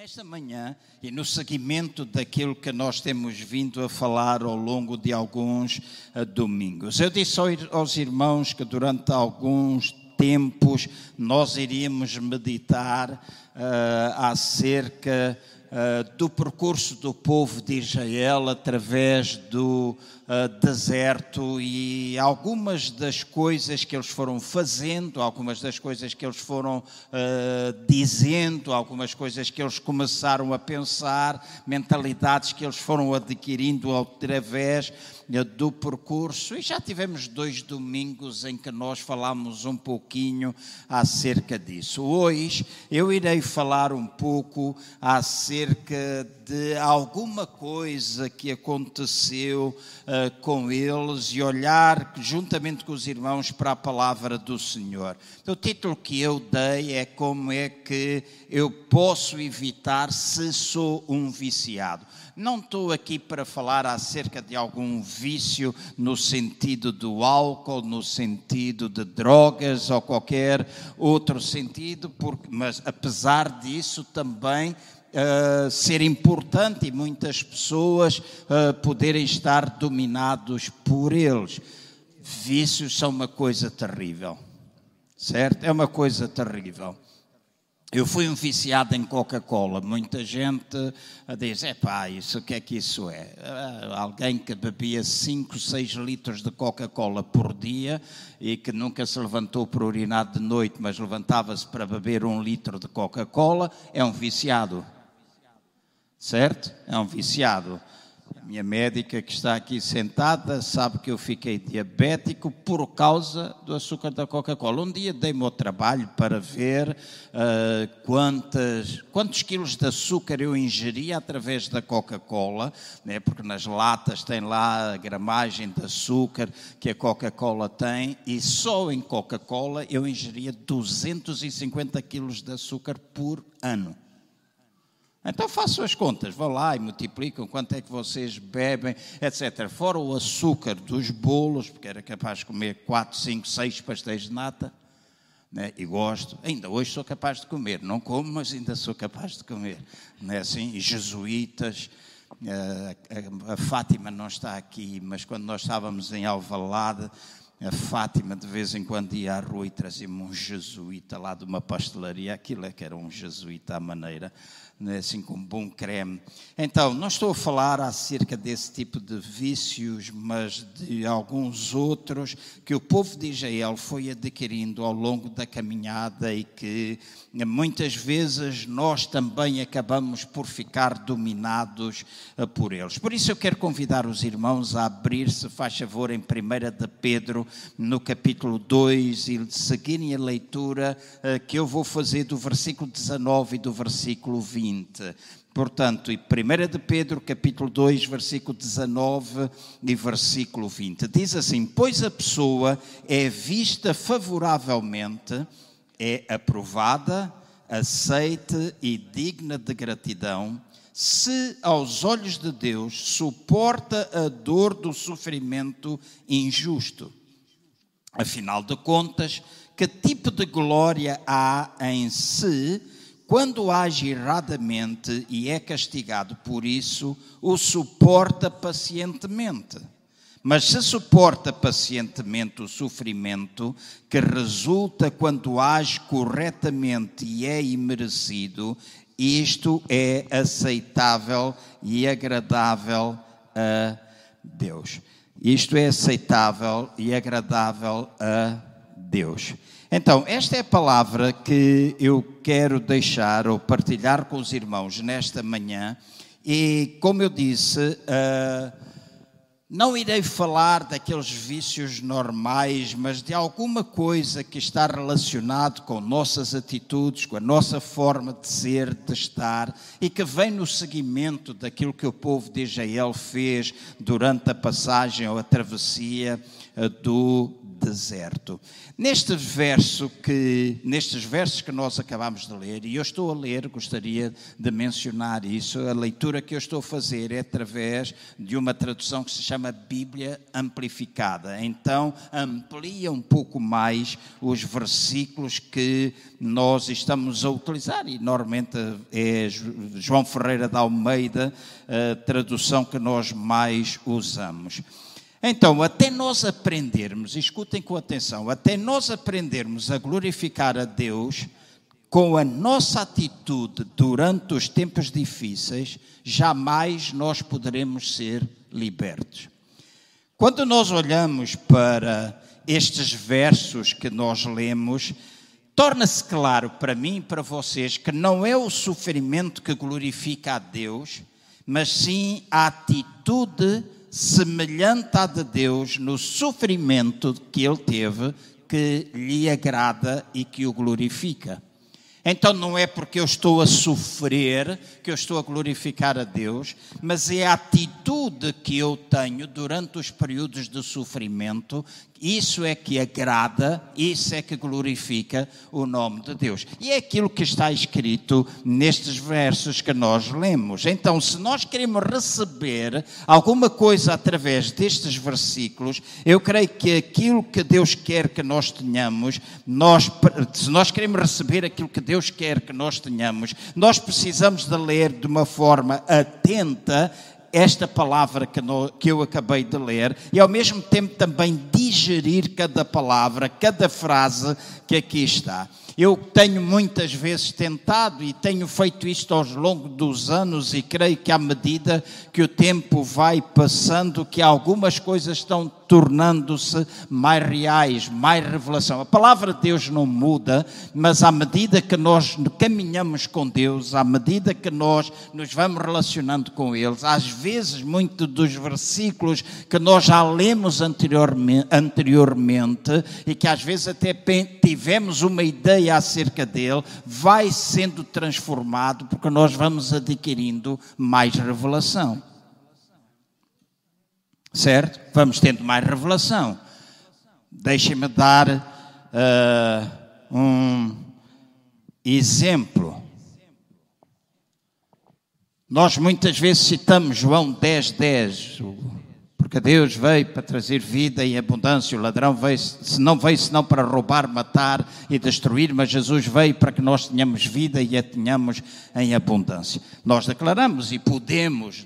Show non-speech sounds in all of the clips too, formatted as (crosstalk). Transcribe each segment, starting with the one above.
Nesta manhã, e no seguimento daquilo que nós temos vindo a falar ao longo de alguns uh, domingos, eu disse aos irmãos que durante alguns tempos nós iríamos meditar uh, acerca uh, do percurso do povo de Israel através do uh, deserto e algumas das coisas que eles foram fazendo, algumas das coisas que eles foram uh, dizendo, algumas coisas que eles começaram a pensar, mentalidades que eles foram adquirindo através uh, do percurso. E já tivemos dois domingos em que nós falamos um pouquinho acerca disso. Hoje eu irei falar um pouco acerca de alguma coisa que aconteceu com eles e olhar juntamente com os irmãos para a palavra do Senhor. O título que eu dei é como é que eu posso evitar se sou um viciado. Não estou aqui para falar acerca de algum vício no sentido do álcool, no sentido de drogas ou qualquer outro sentido, porque, mas apesar disso também Uh, ser importante e muitas pessoas uh, poderem estar dominados por eles. Vícios são uma coisa terrível, certo? É uma coisa terrível. Eu fui um viciado em Coca-Cola. Muita gente diz: é pá, isso o que é que isso é? Alguém que bebia 5, 6 litros de Coca-Cola por dia e que nunca se levantou para urinar de noite, mas levantava-se para beber um litro de Coca-Cola, é um viciado certo? É um viciado. A minha médica que está aqui sentada sabe que eu fiquei diabético por causa do açúcar da Coca-Cola. Um dia dei-me ao trabalho para ver uh, quantas, quantos quilos de açúcar eu ingeria através da Coca-Cola, né? porque nas latas tem lá a gramagem de açúcar que a Coca-Cola tem, e só em Coca-Cola eu ingeria 250 quilos de açúcar por ano. Então façam as contas, vão lá e multiplicam quanto é que vocês bebem, etc. Fora o açúcar dos bolos, porque era capaz de comer 4, 5, 6 pastéis de nata, né? e gosto. Ainda hoje sou capaz de comer, não como, mas ainda sou capaz de comer. Não é assim? E jesuítas, a, a, a Fátima não está aqui, mas quando nós estávamos em Alvalade, a Fátima de vez em quando ia à rua e trazia-me um jesuíta lá de uma pastelaria, aquilo é que era um jesuíta à maneira né, assim com bom creme. Então, não estou a falar acerca desse tipo de vícios, mas de alguns outros que o povo de Israel foi adquirindo ao longo da caminhada e que muitas vezes nós também acabamos por ficar dominados eh, por eles. Por isso eu quero convidar os irmãos a abrir-se, faz favor, em 1 de Pedro, no capítulo 2, e seguirem a leitura eh, que eu vou fazer do versículo 19 e do versículo 20. Portanto, 1 de Pedro, capítulo 2, versículo 19 e versículo 20. Diz assim: Pois a pessoa é vista favoravelmente é aprovada, aceite e digna de gratidão, se aos olhos de Deus suporta a dor do sofrimento injusto. Afinal de contas, que tipo de glória há em si quando age erradamente e é castigado por isso, o suporta pacientemente? Mas se suporta pacientemente o sofrimento que resulta quando age corretamente e é imerecido, isto é aceitável e agradável a Deus. Isto é aceitável e agradável a Deus. Então, esta é a palavra que eu quero deixar ou partilhar com os irmãos nesta manhã. E, como eu disse, uh, não irei falar daqueles vícios normais, mas de alguma coisa que está relacionado com nossas atitudes, com a nossa forma de ser, de estar, e que vem no seguimento daquilo que o povo de Israel fez durante a passagem ou a travessia eh, do deserto. Neste verso que, nestes versos que nós acabamos de ler, e eu estou a ler, gostaria de mencionar isso, a leitura que eu estou a fazer é através de uma tradução que se chama Bíblia Amplificada. Então, amplia um pouco mais os versículos que nós estamos a utilizar, e normalmente é João Ferreira da Almeida, a tradução que nós mais usamos. Então, até nós aprendermos, escutem com atenção, até nós aprendermos a glorificar a Deus com a nossa atitude durante os tempos difíceis, jamais nós poderemos ser libertos. Quando nós olhamos para estes versos que nós lemos, torna-se claro para mim e para vocês que não é o sofrimento que glorifica a Deus, mas sim a atitude semelhante à de Deus no sofrimento que ele teve, que lhe agrada e que o glorifica. Então não é porque eu estou a sofrer que eu estou a glorificar a Deus, mas é a atitude que eu tenho durante os períodos de sofrimento isso é que agrada, isso é que glorifica o nome de Deus. E é aquilo que está escrito nestes versos que nós lemos. Então, se nós queremos receber alguma coisa através destes versículos, eu creio que aquilo que Deus quer que nós tenhamos, nós, se nós queremos receber aquilo que Deus quer que nós tenhamos, nós precisamos de ler de uma forma atenta esta palavra que, eu acabei de ler e ao mesmo tempo também digerir cada palavra, cada frase que aqui está. Eu tenho muitas vezes tentado e tenho feito isto ao longo dos anos e creio que à medida que o tempo vai passando, que algumas coisas estão tornando-se mais reais, mais revelação. A palavra de Deus não muda, mas à medida que nós caminhamos com Deus, à medida que nós nos vamos relacionando com eles, às vezes muitos dos versículos que nós já lemos anteriormente, anteriormente e que às vezes até tivemos uma ideia acerca dele, vai sendo transformado porque nós vamos adquirindo mais revelação. Certo? Vamos tendo mais revelação. Deixem-me dar uh, um exemplo. Nós muitas vezes citamos João 10, 10, porque Deus veio para trazer vida e abundância. O ladrão veio, se não veio senão para roubar, matar e destruir, mas Jesus veio para que nós tenhamos vida e a tenhamos em abundância. Nós declaramos e podemos,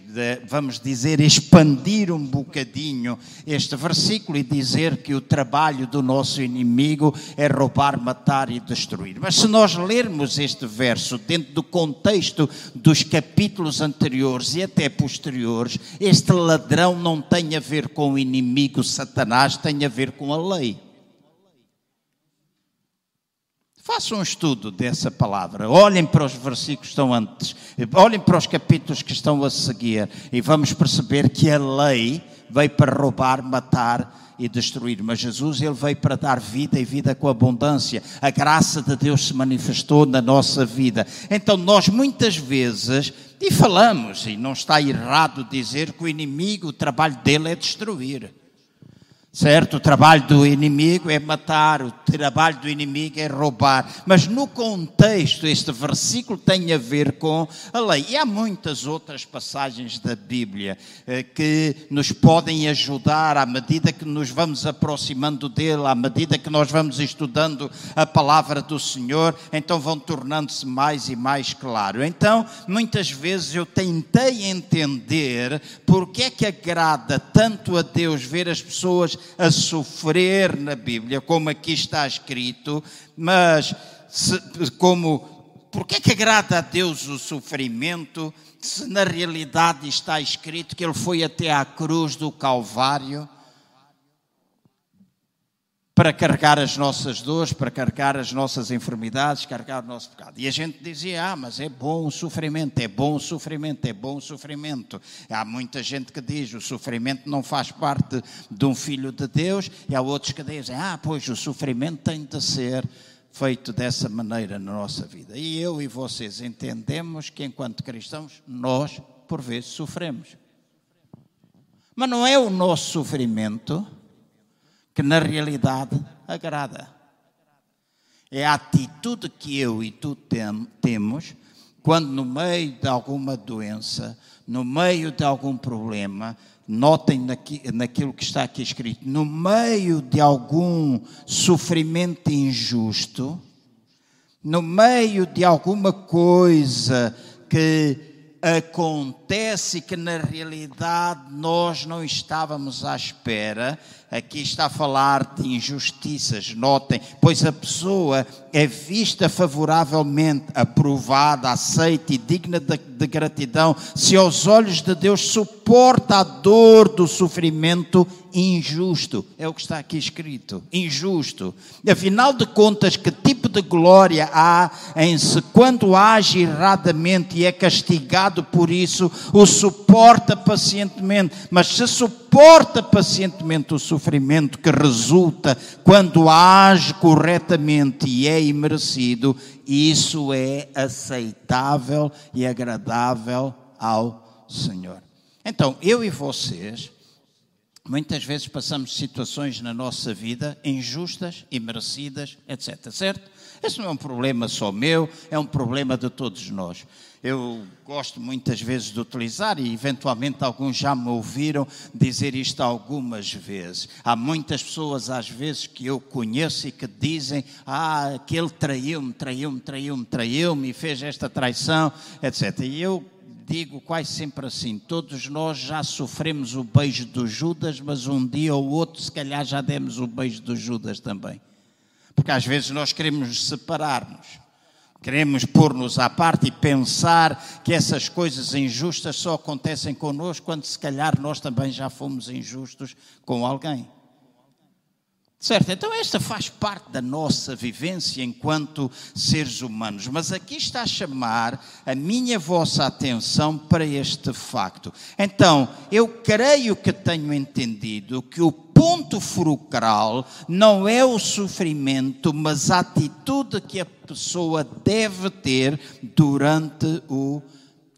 vamos dizer, expandir um bocadinho este versículo e dizer que o trabalho do nosso inimigo é roubar, matar e destruir. Mas se nós lermos este verso dentro do contexto dos capítulos anteriores e até posteriores, este ladrão não tem a ver com o inimigo Satanás, tem a ver com a lei. Façam um estudo dessa palavra. Olhem para os versículos que estão antes. Olhem para os capítulos que estão a seguir. E vamos perceber que a lei veio para roubar, matar e destruir. Mas Jesus, ele veio para dar vida e vida com abundância. A graça de Deus se manifestou na nossa vida. Então, nós muitas vezes e falamos, e não está errado dizer que o inimigo, o trabalho dele é destruir. Certo? O trabalho do inimigo é matar, o trabalho do inimigo é roubar. Mas no contexto, este versículo tem a ver com a lei. E há muitas outras passagens da Bíblia eh, que nos podem ajudar à medida que nos vamos aproximando dele, à medida que nós vamos estudando a palavra do Senhor, então vão tornando-se mais e mais claro. Então, muitas vezes eu tentei entender porque é que agrada tanto a Deus ver as pessoas a sofrer na Bíblia, como aqui está escrito, mas se, como porque é que agrada a Deus o sofrimento, se na realidade está escrito que ele foi até à cruz do Calvário? Para carregar as nossas dores, para carregar as nossas enfermidades, carregar o nosso pecado. E a gente dizia: ah, mas é bom o sofrimento, é bom o sofrimento, é bom o sofrimento. Há muita gente que diz: o sofrimento não faz parte de um filho de Deus, e há outros que dizem: ah, pois o sofrimento tem de ser feito dessa maneira na nossa vida. E eu e vocês entendemos que, enquanto cristãos, nós, por vezes, sofremos. Mas não é o nosso sofrimento que na realidade agrada. É a atitude que eu e tu tem, temos quando, no meio de alguma doença, no meio de algum problema, notem naqui, naquilo que está aqui escrito, no meio de algum sofrimento injusto, no meio de alguma coisa que acontece que na realidade nós não estávamos à espera. Aqui está a falar de injustiças, notem, pois a pessoa é vista favoravelmente, aprovada, aceita e digna de, de gratidão, se aos olhos de Deus suporta a dor do sofrimento injusto. É o que está aqui escrito. Injusto. Afinal de contas, que tipo de glória há em se quando age erradamente e é castigado por isso, o suporta pacientemente. Mas se suporta pacientemente o sofrimento que resulta quando age corretamente e é imerecido, isso é aceitável e agradável ao Senhor. Então, eu e vocês Muitas vezes passamos situações na nossa vida injustas, imerecidas, etc. Certo? Esse não é um problema só meu, é um problema de todos nós. Eu gosto muitas vezes de utilizar, e eventualmente alguns já me ouviram dizer isto algumas vezes. Há muitas pessoas, às vezes, que eu conheço e que dizem: Ah, aquele traiu-me, traiu-me, traiu-me, traiu-me e fez esta traição, etc. E eu digo quase sempre assim: todos nós já sofremos o beijo do Judas, mas um dia ou outro, se calhar, já demos o beijo do Judas também. Porque às vezes nós queremos separar-nos, queremos pôr-nos à parte e pensar que essas coisas injustas só acontecem connosco quando, se calhar, nós também já fomos injustos com alguém. Certo? Então, esta faz parte da nossa vivência enquanto seres humanos. Mas aqui está a chamar a minha vossa atenção para este facto. Então, eu creio que tenho entendido que o ponto fulcral não é o sofrimento, mas a atitude que a pessoa deve ter durante o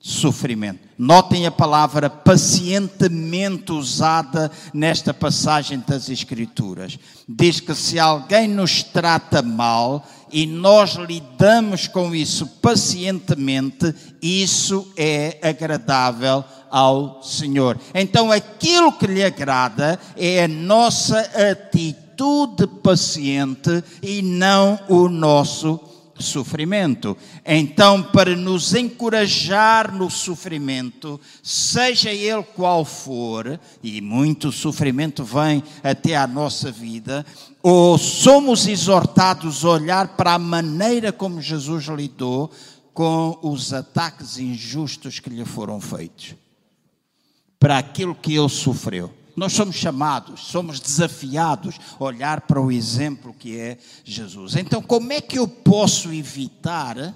sofrimento. Notem a palavra pacientemente usada nesta passagem das Escrituras. Diz que se alguém nos trata mal e nós lidamos com isso pacientemente, isso é agradável ao Senhor. Então aquilo que lhe agrada é a nossa atitude paciente e não o nosso sofrimento. Então, para nos encorajar no sofrimento, seja ele qual for, e muito sofrimento vem até à nossa vida, ou somos exortados a olhar para a maneira como Jesus lidou com os ataques injustos que lhe foram feitos, para aquilo que ele sofreu. Nós somos chamados, somos desafiados a olhar para o exemplo que é Jesus. Então, como é que eu posso evitar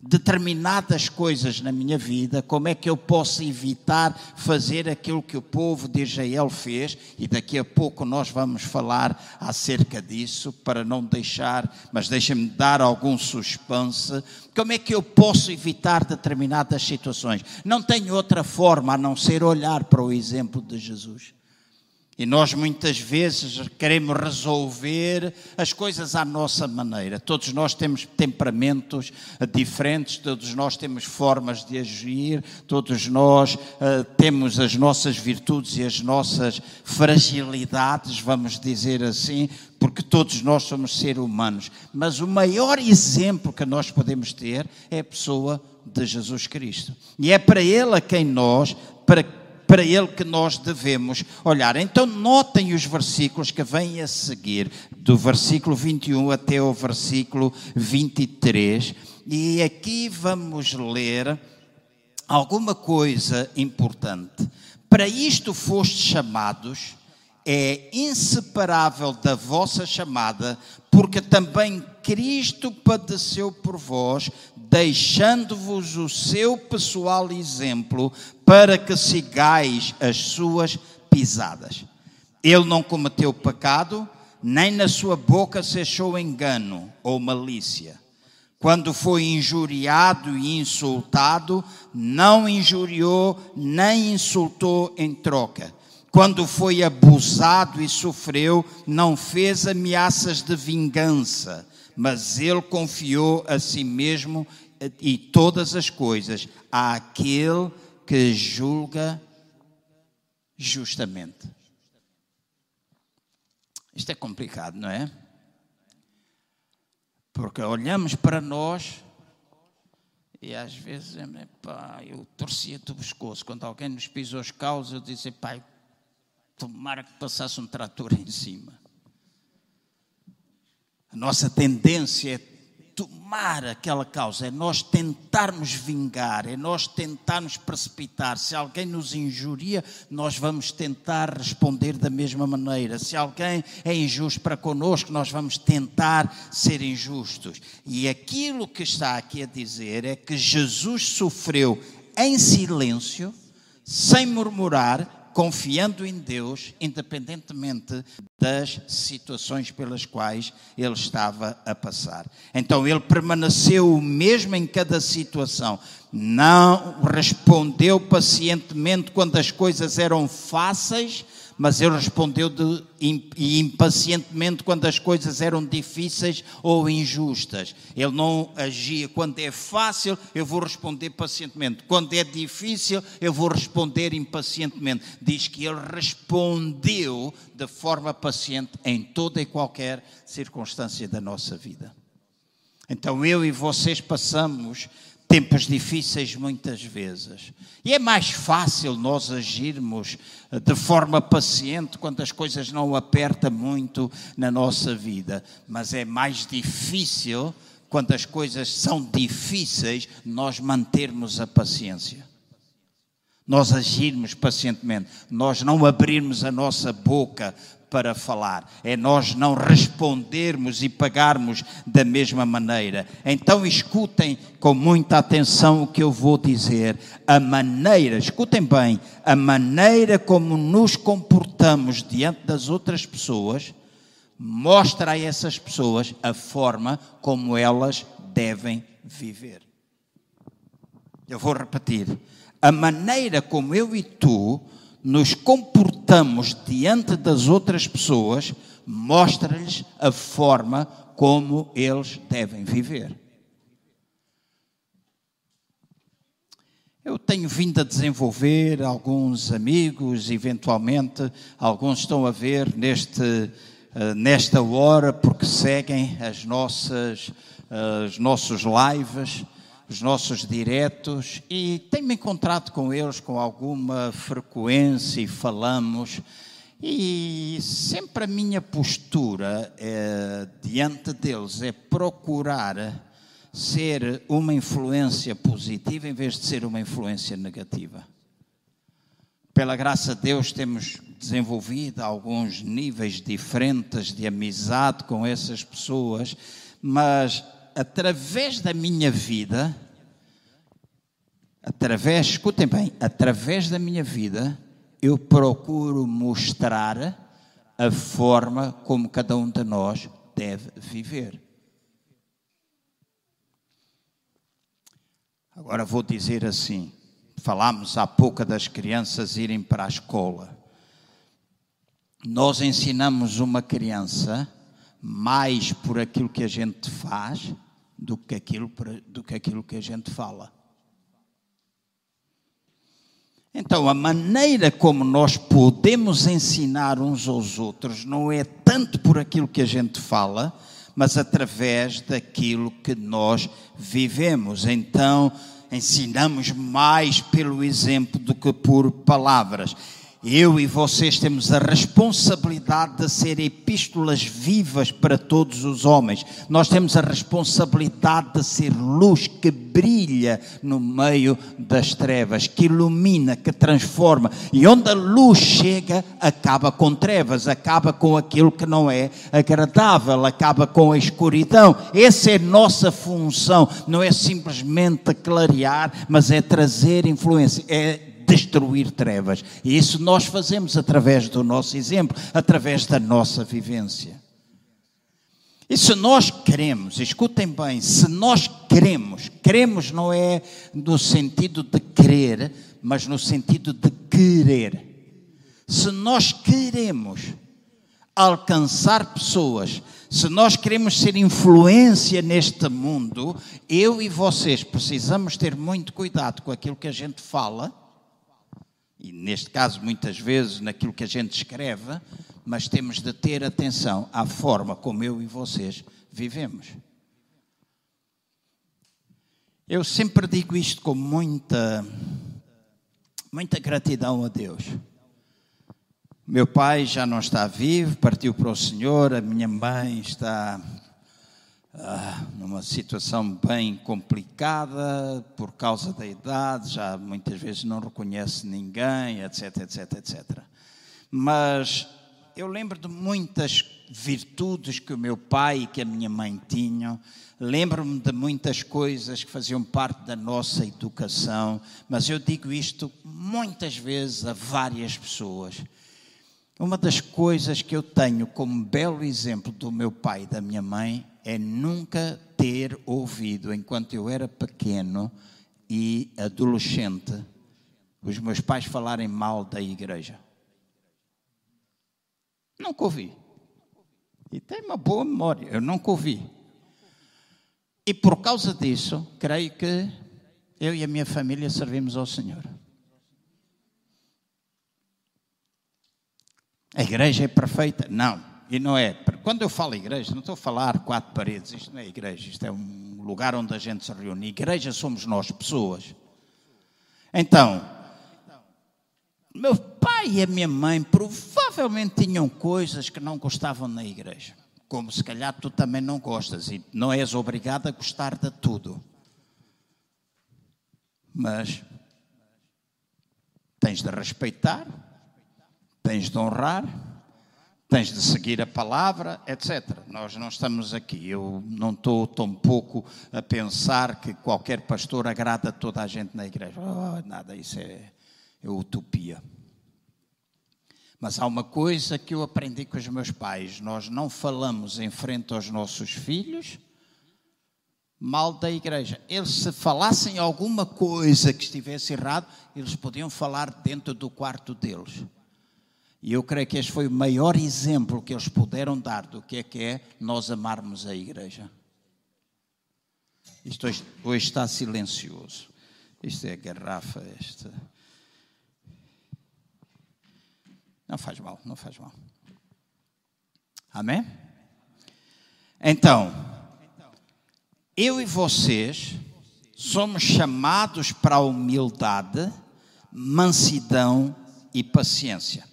determinadas coisas na minha vida, como é que eu posso evitar fazer aquilo que o povo de Israel fez, e daqui a pouco nós vamos falar acerca disso, para não deixar, mas deixem-me dar algum suspense. Como é que eu posso evitar determinadas situações? Não tenho outra forma a não ser olhar para o exemplo de Jesus. E nós muitas vezes queremos resolver as coisas à nossa maneira. Todos nós temos temperamentos diferentes, todos nós temos formas de agir, todos nós uh, temos as nossas virtudes e as nossas fragilidades, vamos dizer assim, porque todos nós somos seres humanos. Mas o maior exemplo que nós podemos ter é a pessoa de Jesus Cristo. E é para Ele a quem nós, para para ele que nós devemos olhar. Então, notem os versículos que vêm a seguir, do versículo 21 até o versículo 23, e aqui vamos ler alguma coisa importante. Para isto fostes chamados, é inseparável da vossa chamada, porque também Cristo padeceu por vós, deixando-vos o seu pessoal exemplo, para que sigais as suas pisadas. Ele não cometeu pecado, nem na sua boca se achou engano ou malícia. Quando foi injuriado e insultado, não injuriou nem insultou em troca quando foi abusado e sofreu, não fez ameaças de vingança, mas ele confiou a si mesmo e todas as coisas àquele que julga justamente. Isto é complicado, não é? Porque olhamos para nós e às vezes, pá, eu torcia-te o pescoço. Quando alguém nos pisou os caos, eu disse, pai, tomara que passasse um trator em cima. Nossa tendência é tomar aquela causa, é nós tentarmos vingar, é nós tentarmos precipitar. Se alguém nos injuria, nós vamos tentar responder da mesma maneira. Se alguém é injusto para conosco, nós vamos tentar ser injustos. E aquilo que está aqui a dizer é que Jesus sofreu em silêncio, sem murmurar, confiando em Deus, independentemente das situações pelas quais ele estava a passar. Então ele permaneceu o mesmo em cada situação. Não respondeu pacientemente quando as coisas eram fáceis, mas ele respondeu de, impacientemente quando as coisas eram difíceis ou injustas. Ele não agia quando é fácil, eu vou responder pacientemente. Quando é difícil, eu vou responder impacientemente. Diz que ele respondeu de forma paciente em toda e qualquer circunstância da nossa vida. Então eu e vocês passamos tempos difíceis muitas vezes. E é mais fácil nós agirmos eh, de forma paciente quando as coisas não apertam muito na nossa vida, mas é mais difícil quando as coisas são difíceis nós mantermos a paciência. Nós agirmos pacientemente, nós não abrirmos a nossa boca para falar, é nós não respondermos e pagarmos da mesma maneira. Então escutem com muita atenção o que eu vou dizer. A maneira, escutem bem, a maneira como nos comportamos diante das outras pessoas mostra a essas pessoas a forma como elas devem viver. Eu vou repetir. A maneira como eu e tu nos comportamos diante das outras pessoas mostra-lhes a forma como eles devem viver. Eu tenho vindo a desenvolver alguns amigos, eventualmente alguns estão a ver neste, eh, nesta hora porque seguem as nossas, os nossos lives os nossos diretos e tenho-me encontrado com eles com alguma frequência e falamos. E sempre a minha postura é, diante deles é procurar ser uma influência positiva em vez de ser uma influência negativa. Pela graça de Deus, temos desenvolvido alguns níveis diferentes de amizade com essas pessoas, mas através da minha vida, através, escutem bem, através da minha vida, eu procuro mostrar a forma como cada um de nós deve viver. Agora vou dizer assim: falámos há pouco das crianças irem para a escola. Nós ensinamos uma criança mais por aquilo que a gente faz do que aquilo, do que, aquilo que a gente fala. Então, a maneira como nós podemos ensinar uns aos outros não é tanto por aquilo que a gente fala, mas através daquilo que nós vivemos. Então, ensinamos mais pelo exemplo do que por palavras eu e vocês temos a responsabilidade de ser epístolas vivas para todos os homens. Nós temos a responsabilidade de ser luz que brilha no meio das trevas, que ilumina, que transforma. E onde a luz chega, acaba com trevas, acaba com aquilo que não é agradável, acaba com a escuridão. Essa é nossa função. Não é simplesmente clarear, mas é trazer influência. É destruir trevas. E isso nós fazemos através do nosso exemplo, através da nossa vivência. E se nós queremos, escutem bem, se nós queremos, queremos não é no sentido de querer, mas no sentido de querer. Se nós queremos alcançar pessoas, se nós queremos ser influência neste mundo, eu e vocês precisamos ter muito cuidado com aquilo que a gente fala, e neste caso muitas vezes naquilo que a gente escreve, mas temos de ter atenção à forma como eu e vocês vivemos. Eu sempre digo isto com muita, muita gratidão a Deus. Meu pai já não está vivo, partiu para o Senhor, a minha mãe está ah, numa situação bem complicada por causa da idade, já muitas vezes não reconhece ninguém, etc, etc, etc. Mas eu lembro de muitas virtudes que o meu pai e que a minha mãe tinham. Lembro-me de muitas coisas que faziam parte da nossa educação, mas eu digo isto muitas vezes a várias pessoas. Uma das coisas que eu tenho como belo exemplo do meu pai e da minha mãe é nunca ter ouvido, enquanto eu era pequeno e adolescente, os meus pais falarem mal da igreja. Nunca ouvi. E tem uma boa memória, eu nunca ouvi. E por causa disso, creio que eu e a minha família servimos ao Senhor. A igreja é perfeita? Não, e não é. Quando eu falo igreja, não estou a falar quatro paredes, isto não é igreja, isto é um lugar onde a gente se reúne. Igreja somos nós, pessoas. Então, meu pai e a minha mãe provavelmente tinham coisas que não gostavam na igreja. Como se calhar tu também não gostas e não és obrigado a gostar de tudo. Mas tens de respeitar, tens de honrar, tens de seguir a palavra, etc. Nós não estamos aqui. Eu não estou tão pouco a pensar que qualquer pastor agrada toda a gente na igreja. Oh, nada, isso é é utopia. Mas há uma coisa que eu aprendi com os meus pais: nós não falamos em frente aos nossos filhos mal da igreja. Eles, se falassem alguma coisa que estivesse errado, eles podiam falar dentro do quarto deles. E eu creio que este foi o maior exemplo que eles puderam dar do que é que é nós amarmos a igreja. Isto hoje, hoje está silencioso. Isto é garrafa, esta. Não faz mal, não faz mal. Amém? Então, eu e vocês somos chamados para a humildade, mansidão e paciência.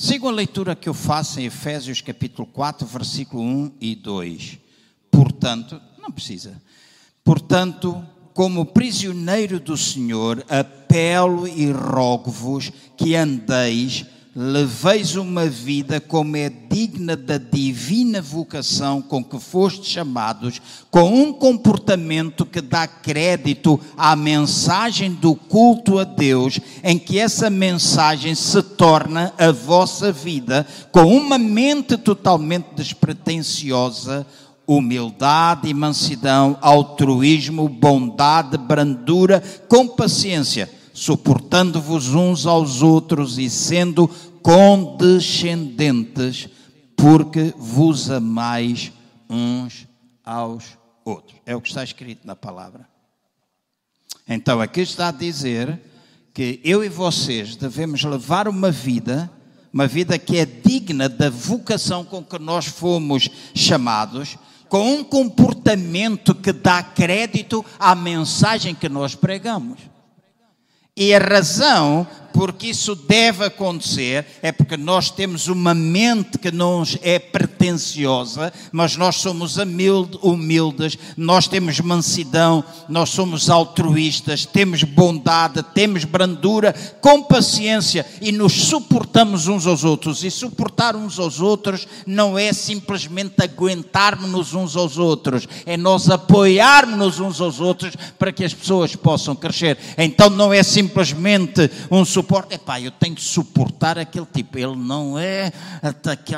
Siga a leitura que eu faço em Efésios capítulo 4, versículo 1 e 2. Portanto, não precisa. Portanto, como prisioneiro do Senhor, apelo e rogo-vos que andeis leveis uma vida como é digna da divina vocação com que fostes chamados, com um comportamento que dá crédito à mensagem do culto a Deus, em que essa mensagem se torna a vossa vida, com uma mente totalmente despretensiosa, humildade e mansidão, altruísmo, bondade, brandura, com paciência suportando-vos uns aos outros e sendo condescendentes, porque vos amais uns aos outros. É o que está escrito na palavra. Então aqui está a dizer que eu e vocês devemos levar uma vida, uma vida que é digna da vocação com que nós fomos chamados, com um comportamento que dá crédito à mensagem que nós pregamos. E a razão porque isso deve acontecer é porque nós temos uma mente que não é pretensiosa, mas nós somos humildes, nós temos mansidão, nós somos altruístas, temos bondade, temos brandura, com paciência e nos suportamos uns aos outros. E suportar uns aos outros não é simplesmente aguentarmos uns aos outros, é nós apoiarmos uns aos outros para que as pessoas possam crescer. Então não é simplesmente um suportar suporto. Epá, eu tenho de suportar aquele tipo. Ele não é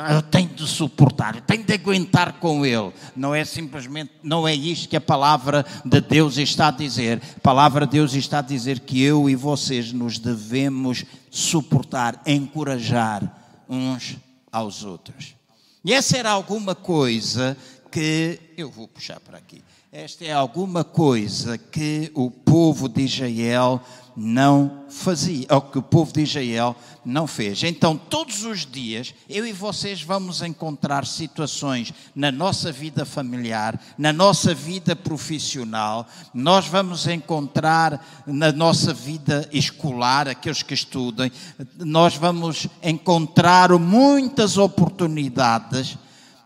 eu tenho de suportar, eu tenho de aguentar com ele. Não é simplesmente, não é isto que a palavra de Deus está a dizer. A palavra de Deus está a dizer que eu e vocês nos devemos suportar, encorajar uns aos outros. E essa era alguma coisa que eu vou puxar para aqui. Esta é alguma coisa que o povo de Israel não fazia, ou que o povo de Israel não fez. Então, todos os dias, eu e vocês vamos encontrar situações na nossa vida familiar, na nossa vida profissional, nós vamos encontrar na nossa vida escolar, aqueles que estudem, nós vamos encontrar muitas oportunidades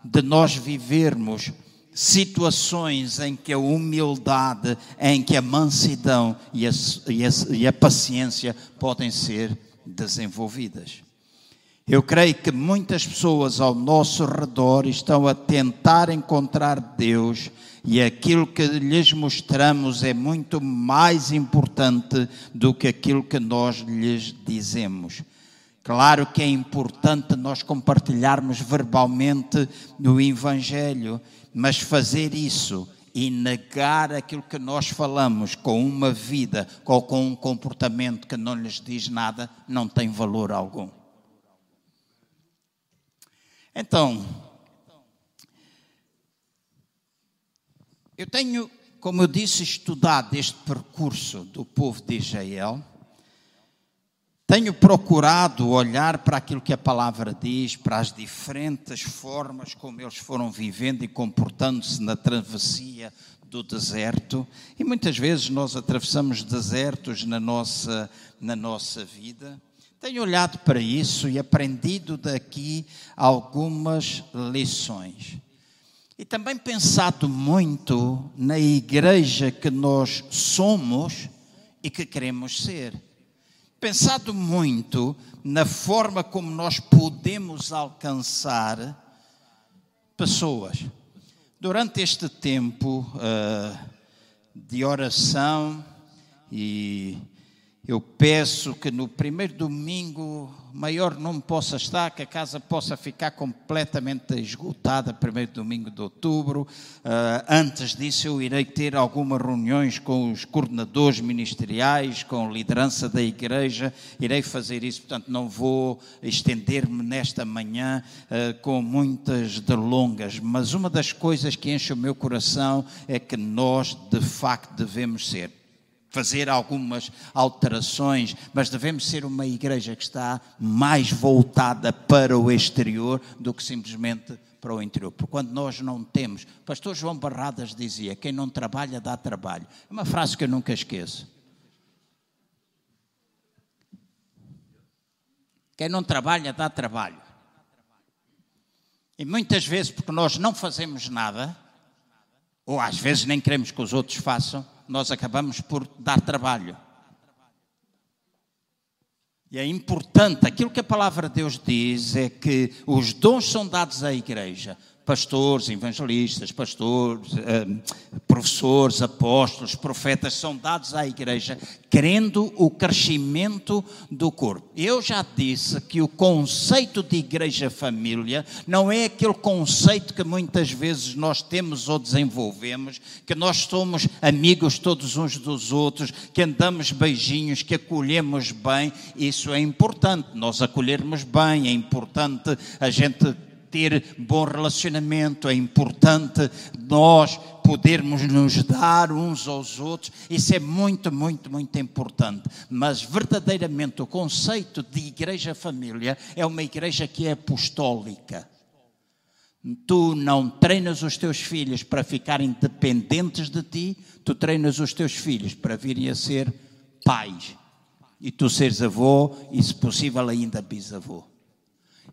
de nós vivermos situações em que a humildade, em que a mansidão e a, e a, e a paciência podem ser desenvolvidas. Eu creio que muitas pessoas ao nosso redor estão a tentar encontrar Deus e aquilo que lhes mostramos é muito mais importante do que aquilo que nós lhes dizemos. Claro que é importante nós compartilharmos verbalmente no Evangelho, mas fazer isso e negar aquilo que nós falamos com uma vida ou com um comportamento que não lhes diz nada, não tem valor algum. Então, eu tenho, como eu disse, estudado este percurso do povo de Israel tenho procurado olhar para aquilo que a palavra diz, para as diferentes formas como eles foram vivendo e comportando-se na travessia do deserto. E muitas vezes nós atravessamos desertos na nossa, na nossa vida. Tenho olhado para isso e aprendido daqui algumas lições. E também pensado muito na igreja que nós somos e que queremos ser pensado muito na forma como nós podemos alcançar pessoas. Durante este tempo uh, de oração, e eu peço que no primeiro domingo maior não possa estar, que a casa possa ficar completamente esgotada, primeiro domingo de outubro. Uh, antes disso, eu irei ter algumas reuniões com os coordenadores ministeriais, com a liderança da igreja, irei fazer isso, portanto, não vou estender-me nesta manhã uh, com muitas delongas, mas uma das coisas que enche o meu coração é que nós, de facto, devemos ser fazer algumas alterações, mas devemos ser uma igreja que está mais voltada para o exterior do que simplesmente para o interior. Porque quando nós não temos, pastor João Barradas dizia: quem não trabalha dá trabalho. É uma frase que eu nunca esqueço. Quem não trabalha dá trabalho. E muitas vezes, porque nós não fazemos nada, ou às vezes nem queremos que os outros façam, nós acabamos por dar trabalho. E é importante, aquilo que a palavra de Deus diz é que os dons são dados à igreja pastores, evangelistas, pastores, eh, professores, apóstolos, profetas são dados à igreja, querendo o crescimento do corpo. Eu já disse que o conceito de igreja-família não é aquele conceito que muitas vezes nós temos ou desenvolvemos, que nós somos amigos todos uns dos outros, que andamos beijinhos, que acolhemos bem. Isso é importante, nós acolhermos bem, é importante a gente ter bom relacionamento, é importante nós podermos nos dar uns aos outros, isso é muito, muito, muito importante. Mas verdadeiramente o conceito de igreja-família é uma igreja que é apostólica. Tu não treinas os teus filhos para ficarem dependentes de ti, tu treinas os teus filhos para virem a ser pais. E tu seres avô e, se possível, ainda bisavô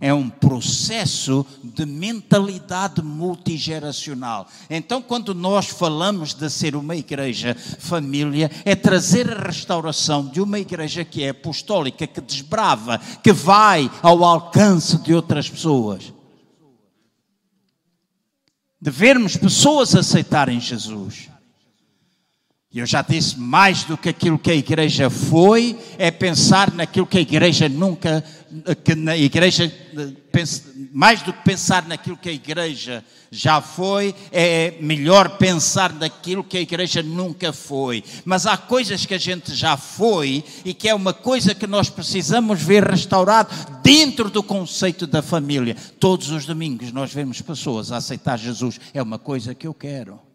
é um processo de mentalidade multigeracional. Então, quando nós falamos de ser uma igreja família, é trazer a restauração de uma igreja que é apostólica, que desbrava, que vai ao alcance de outras pessoas. De vermos pessoas aceitarem Jesus. E eu já disse, mais do que aquilo que a igreja foi, é pensar naquilo que a igreja nunca, que na igreja, mais do que pensar naquilo que a igreja já foi, é melhor pensar naquilo que a igreja nunca foi. Mas há coisas que a gente já foi e que é uma coisa que nós precisamos ver restaurado dentro do conceito da família. Todos os domingos nós vemos pessoas a aceitar Jesus, é uma coisa que eu quero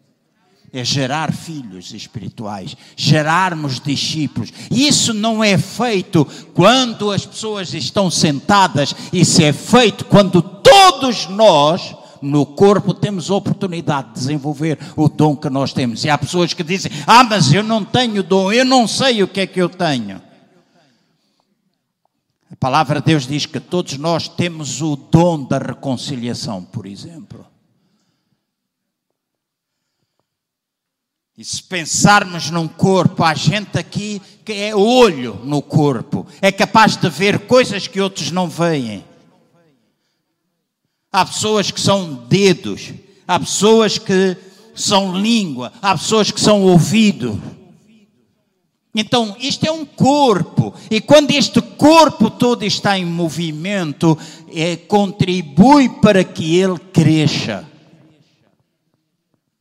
é gerar filhos espirituais, gerarmos discípulos. Isso não é feito quando as pessoas estão sentadas, isso é feito quando todos nós no corpo temos oportunidade de desenvolver o dom que nós temos. E há pessoas que dizem: "Ah, mas eu não tenho dom, eu não sei o que é que eu tenho". A palavra de Deus diz que todos nós temos o dom da reconciliação, por exemplo. E se pensarmos num corpo, há gente aqui que é olho no corpo, é capaz de ver coisas que outros não veem. Há pessoas que são dedos, há pessoas que são língua, há pessoas que são ouvido. Então, isto é um corpo, e quando este corpo todo está em movimento, é, contribui para que ele cresça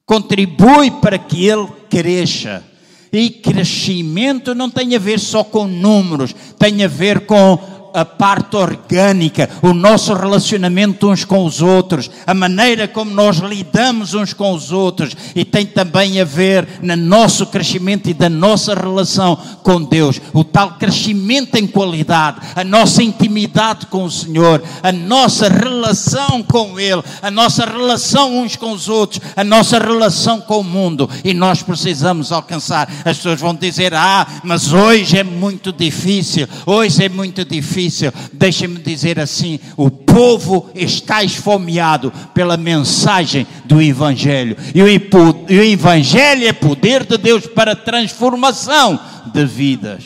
contribui para que ele cresça. E crescimento não tem a ver só com números, tem a ver com a parte orgânica, o nosso relacionamento uns com os outros, a maneira como nós lidamos uns com os outros e tem também a ver no nosso crescimento e da nossa relação com Deus, o tal crescimento em qualidade, a nossa intimidade com o Senhor, a nossa relação com Ele, a nossa relação uns com os outros, a nossa relação com o mundo. E nós precisamos alcançar. As pessoas vão dizer: "Ah, mas hoje é muito difícil, hoje é muito difícil" difícil. Deixe-me dizer assim: o povo está esfomeado pela mensagem do Evangelho. E o, Evangelho é poder de Deus para transformação de vidas.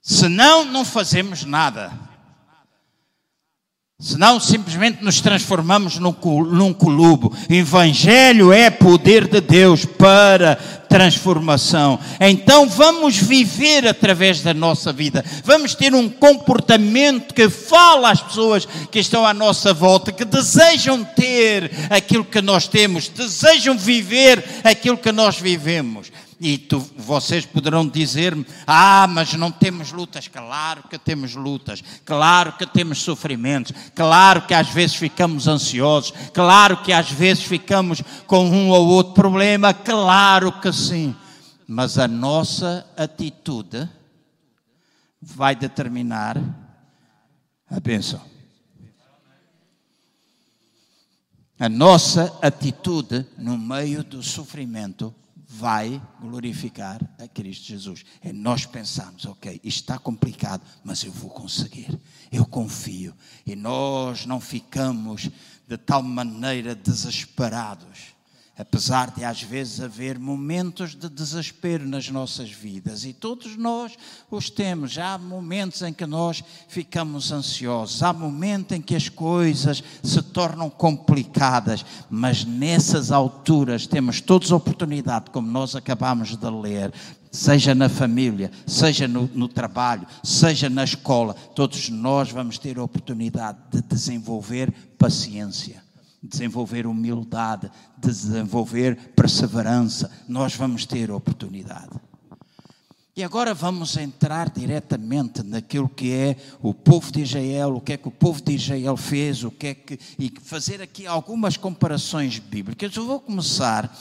Senão, não fazemos nada. Senão simplesmente nos transformamos num, num colubo. Evangelho é poder de Deus para transformação. Então vamos viver através da nossa vida. Vamos ter um comportamento que fala às pessoas que estão à nossa volta, que desejam ter aquilo que nós temos, desejam viver aquilo que nós vivemos. E tu, vocês poderão dizer-me: Ah, mas não temos lutas. Claro que temos lutas, claro que temos sofrimentos, claro que às vezes ficamos ansiosos, claro que às vezes ficamos com um ou outro problema, claro que sim. Mas a nossa atitude vai determinar a bênção. A nossa atitude no meio do sofrimento vai glorificar a Cristo Jesus. É nós pensarmos, ok, está complicado, mas eu vou conseguir. Eu confio. E nós não ficamos de tal maneira desesperados apesar de às vezes haver momentos de desespero nas nossas vidas, e todos nós os temos, há momentos em que nós ficamos ansiosos, há momentos em que as coisas se tornam complicadas, mas nessas alturas temos todos a oportunidade, como nós acabamos de ler, seja na família, seja no, no, trabalho, seja na escola, todos nós vamos ter a oportunidade de desenvolver paciência desenvolver humildade, desenvolver perseverança. Nós vamos ter oportunidade. E agora vamos entrar diretamente naquilo que é o povo de Israel, o que é que o povo de Israel fez, o que é que e fazer aqui algumas comparações bíblicas. Eu vou começar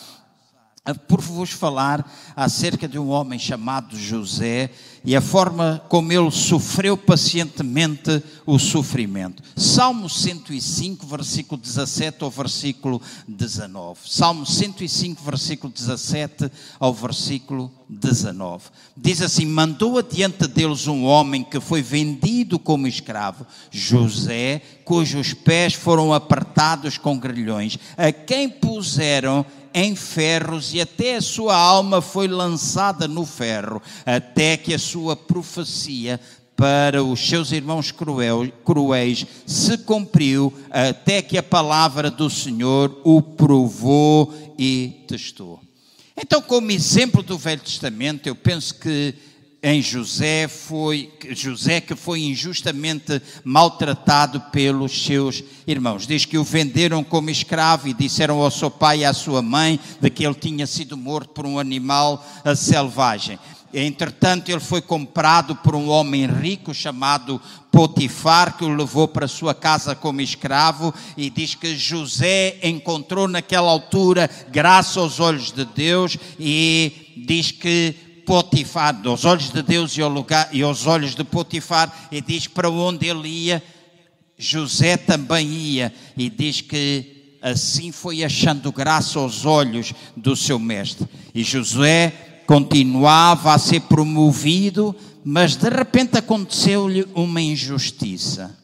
por vos falar acerca de um homem chamado José e a forma como ele sofreu pacientemente o sofrimento. Salmo 105, versículo 17 ao versículo 19. Salmo 105, versículo 17 ao versículo 19. Diz assim: Mandou adiante deles um homem que foi vendido como escravo, José, cujos pés foram apertados com grilhões, a quem puseram em ferros e até a sua alma foi lançada no ferro, até que a sua profecia para os seus irmãos cruéis se cumpriu, até que a palavra do Senhor o provou e testou. Então, como exemplo do Velho Testamento, eu penso que em José foi José que foi injustamente maltratado pelos seus irmãos. Diz que o venderam como escravo e disseram ao seu pai e à sua mãe de que ele tinha sido morto por um animal selvagem. Entretanto, ele foi comprado por um homem rico chamado Potifar, que o levou para sua casa como escravo, e diz que José encontrou naquela altura graça aos olhos de Deus, e diz que Potifar, aos olhos de Deus e, ao lugar, e aos olhos de Potifar, e diz para onde ele ia, José também ia, e diz que assim foi achando graça aos olhos do seu mestre. E José continuava a ser promovido, mas de repente aconteceu-lhe uma injustiça.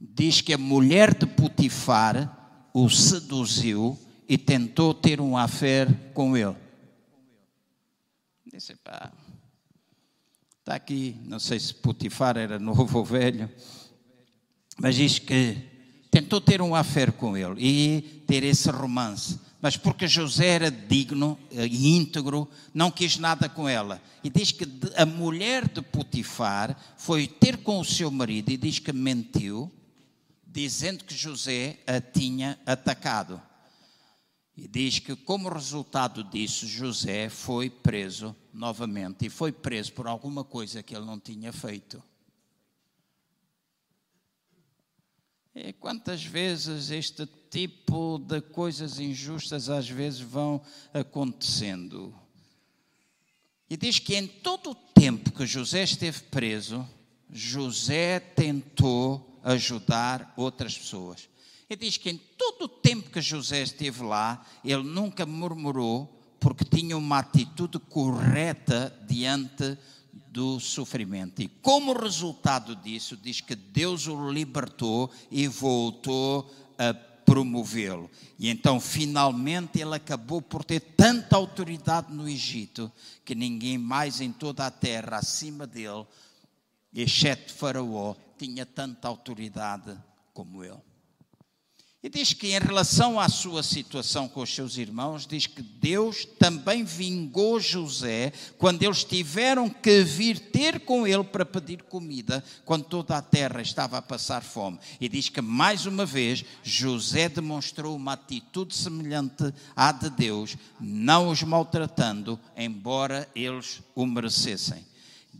Diz que a mulher de Potifar o seduziu e tentou ter um affair com ele. Pá, está aqui, não sei se Potifar era (laughs) novo ou velho, mas diz que tentou ter um affair com ele e ter esse romance mas porque José era digno e íntegro, não quis nada com ela. E diz que a mulher de Potifar foi ter com o seu marido e diz que mentiu, dizendo que José a tinha atacado. E diz que, como resultado disso, José foi preso novamente e foi preso por alguma coisa que ele não tinha feito. E quantas vezes este tipo de coisas injustas às vezes vão acontecendo? E diz que em todo o tempo que José esteve preso, José tentou ajudar outras pessoas. E diz que em todo o tempo que José esteve lá, ele nunca murmurou, porque tinha uma atitude correta diante do sofrimento. E como resultado disso, diz que Deus o libertou e voltou a promovê-lo. E então, finalmente, ele acabou por ter tanta autoridade no Egito que ninguém mais em toda a terra acima dele, exceto Faraó, tinha tanta autoridade como ele. E diz que em relação à sua situação com os seus irmãos, diz que Deus também vingou José quando eles tiveram que vir ter com ele para pedir comida, quando toda a terra estava a passar fome. E diz que mais uma vez José demonstrou uma atitude semelhante à de Deus, não os maltratando, embora eles o merecessem.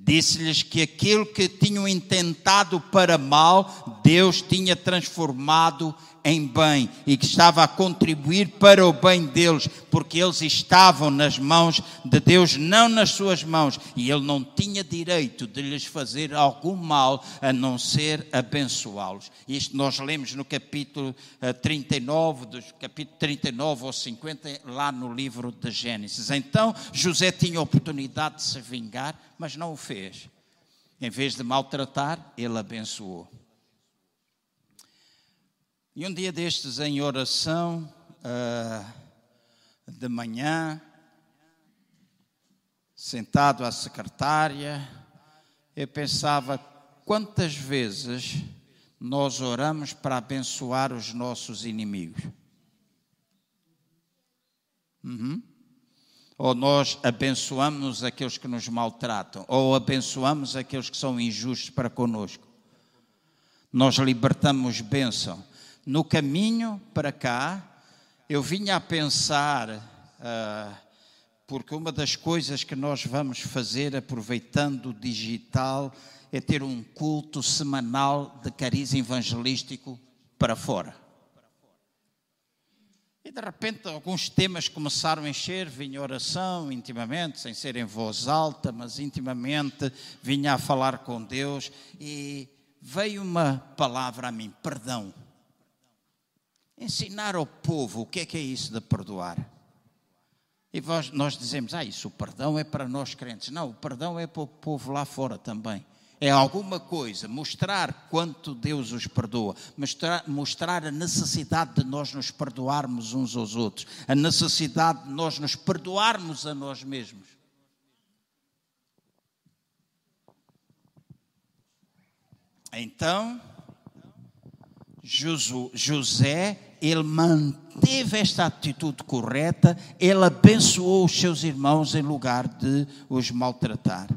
Disse-lhes que aquilo que tinham intentado para mal, Deus tinha transformado em bem e que estava a contribuir para o bem deles, porque eles estavam nas mãos de Deus, não nas suas mãos, e ele não tinha direito de lhes fazer algum mal a não ser abençoá-los. Isto nós lemos no capítulo 39, eh, do capítulo 39 ou 50, lá no livro de Gênesis. Então José tinha a oportunidade de se vingar, mas não o fez. Em vez de maltratar, ele abençoou. E um dia destes, em oração, uh, de manhã, sentado à secretária, eu pensava quantas vezes nós oramos para abençoar os nossos inimigos. Uhum. Ou nós abençoamos aqueles que nos maltratam, ou abençoamos aqueles que são injustos para conosco. Nós libertamos bênção no caminho para cá, eu vinha a pensar, uh, porque uma das coisas que nós vamos fazer aproveitando o digital é ter um culto semanal de cariz evangelístico para fora. E de repente alguns temas começaram a encher, vinha oração intimamente, sem ser em voz alta, mas intimamente vinha a falar com Deus e veio uma palavra a mim, perdão. Ensinar ao povo o que é que é isso de perdoar. E nós, nós dizemos, ah, isso, o perdão é para nós crentes. Não, o perdão é para o povo lá fora também. É alguma coisa, mostrar quanto Deus os perdoa, mostrar, mostrar a necessidade de nós nos perdoarmos uns aos outros, a necessidade de nós nos perdoarmos a nós mesmos. Então, José ele manteve esta atitude correta, ele abençoou os seus irmãos em lugar de os maltratar.